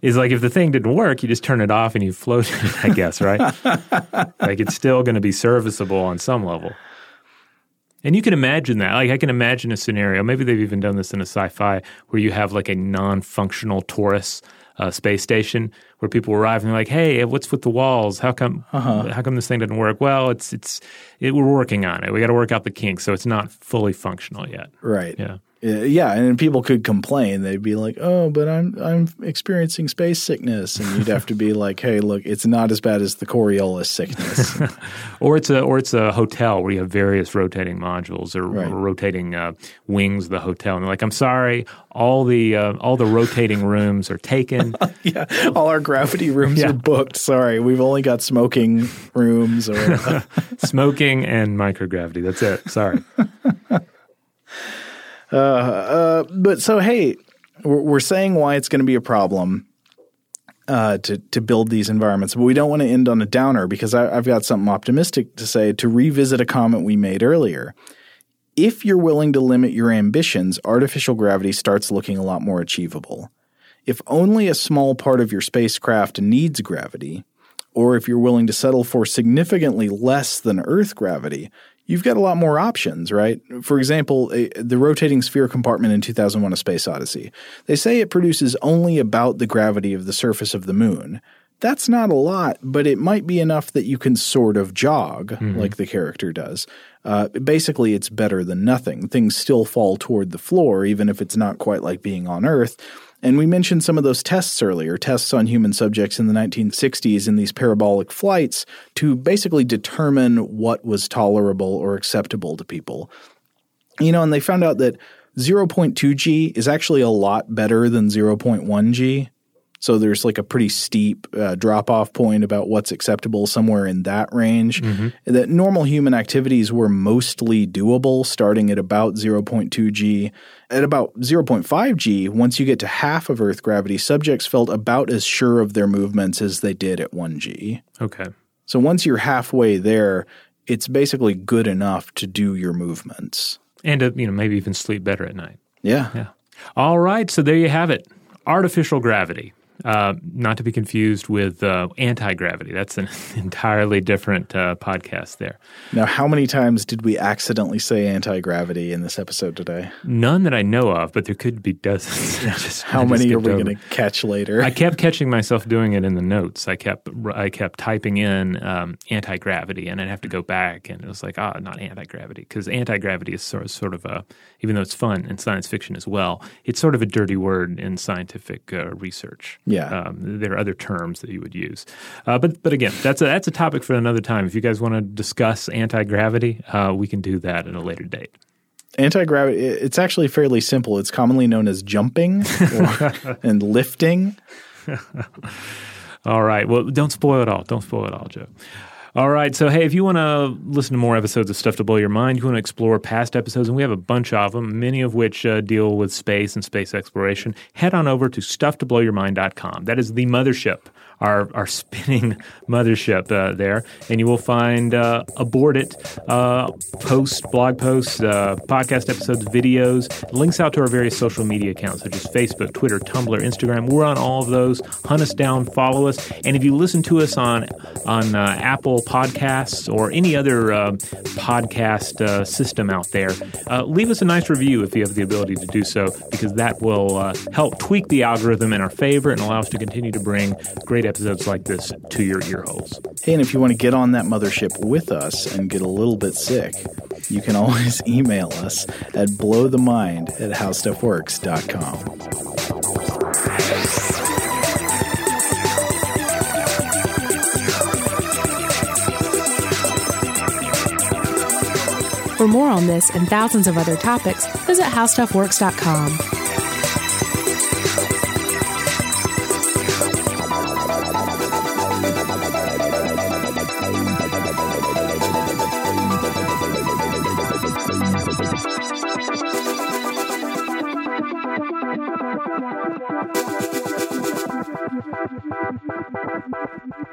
is like if the thing didn't work, you just turn it off and you float it. I guess, right? [LAUGHS] like it's still going to be serviceable on some level. And you can imagine that. Like I can imagine a scenario. Maybe they've even done this in a sci-fi where you have like a non-functional torus uh, space station where people arrive and they're like, "Hey, what's with the walls? How come? How come this thing doesn't work?" Well, it's it's it, we're working on it. We got to work out the kinks, so it's not fully functional yet. Right. Yeah. Uh, yeah, and people could complain. They'd be like, "Oh, but I'm I'm experiencing space sickness," and you'd have to be [LAUGHS] like, "Hey, look, it's not as bad as the Coriolis sickness." [LAUGHS] Or it's a or it's a hotel where you have various rotating modules or, Right. or rotating uh, wings of the hotel, and they're like, "I'm sorry, all the uh, all the rotating rooms are taken." [LAUGHS] yeah, all our gravity rooms Yeah. are booked. Sorry, we've only got smoking rooms or Smoking and microgravity. That's it. Sorry. But so hey, we're, we're saying why it's going to be a problem uh, to to build these environments, but we don't want to end on a downer because I, I've got something optimistic to say to revisit a comment we made earlier. If you're willing to limit your ambitions, artificial gravity starts looking a lot more achievable. If only a small part of your spacecraft needs gravity, or if you're willing to settle for significantly less than Earth gravity, you've got a lot more options, right? For example, a, the rotating sphere compartment in 2001 A Space Odyssey. They say it produces only about the gravity of the surface of the moon. That's not a lot, but it might be enough that you can sort of jog like the character does. Uh, basically, it's better than nothing. Things still fall toward the floor, even if it's not quite like being on Earth. And we mentioned some of those tests earlier, tests on human subjects in the 1960s in these parabolic flights to basically determine what was tolerable or acceptable to people. You know, and they found out that 0.2G is actually a lot better than 0.1G. So there's like a pretty steep uh, drop off point about what's acceptable somewhere in that range. That normal human activities were mostly doable starting at about 0.2G. At about 0.5G, once you get to half of Earth gravity, subjects felt about as sure of their movements as they did at 1G. Okay. So once you're halfway there, it's basically good enough to do your movements. And to, you know maybe even sleep better at night. Yeah. Yeah. All right. So there you have it. Artificial gravity. Uh, not to be confused with uh, anti gravity. That's an [LAUGHS] entirely different uh, podcast there. Now, how many times did we accidentally say anti gravity in this episode today? None that I know of, but there could be dozens. [LAUGHS] Just- How I many are we going to catch later? I kept catching myself doing it in the notes. I kept I kept typing in um, anti gravity, and I'd have to go back, and it was like, ah, not anti gravity, because anti gravity is sort of, sort of a, even though it's fun in science fiction as well, it's sort of a dirty word in scientific uh, research. Yeah. Um, there are other terms that you would use. Uh, but but again, that's a that's a topic for another time. If you guys want to discuss anti gravity, uh, we can do that at a later date. Anti gravity, it's actually fairly simple. It's commonly known as jumping or, [LAUGHS] and lifting. [LAUGHS] all right. Well, don't spoil it all. Don't spoil it all, Joe. All right. So, hey, if you want to listen to more episodes of Stuff to Blow Your Mind, you want to explore past episodes, and we have a bunch of them, many of which uh, deal with space and space exploration, head on over to stufftoblowyourmind.com. That is the mothership our, our spinning [LAUGHS] mothership uh, there, and you will find uh, aboard it uh, posts, blog posts, uh, podcast episodes, videos, links out to our various social media accounts such as Facebook, Twitter, Tumblr, Instagram. We're on all of those. Hunt us down, follow us, and if you listen to us on on uh, Apple Podcasts or any other uh, podcast system out there, leave us a nice review if you have the ability to do so, because that will help tweak the algorithm in our favor and allow us to continue to bring great episodes like this to your ear holes. Hey, and if you want to get on that mothership with us and get a little bit sick, you can [LAUGHS] always email us at blowthemind at howstuffworks.com. For more on this and thousands of other topics, visit howstuffworks.com. Thank you.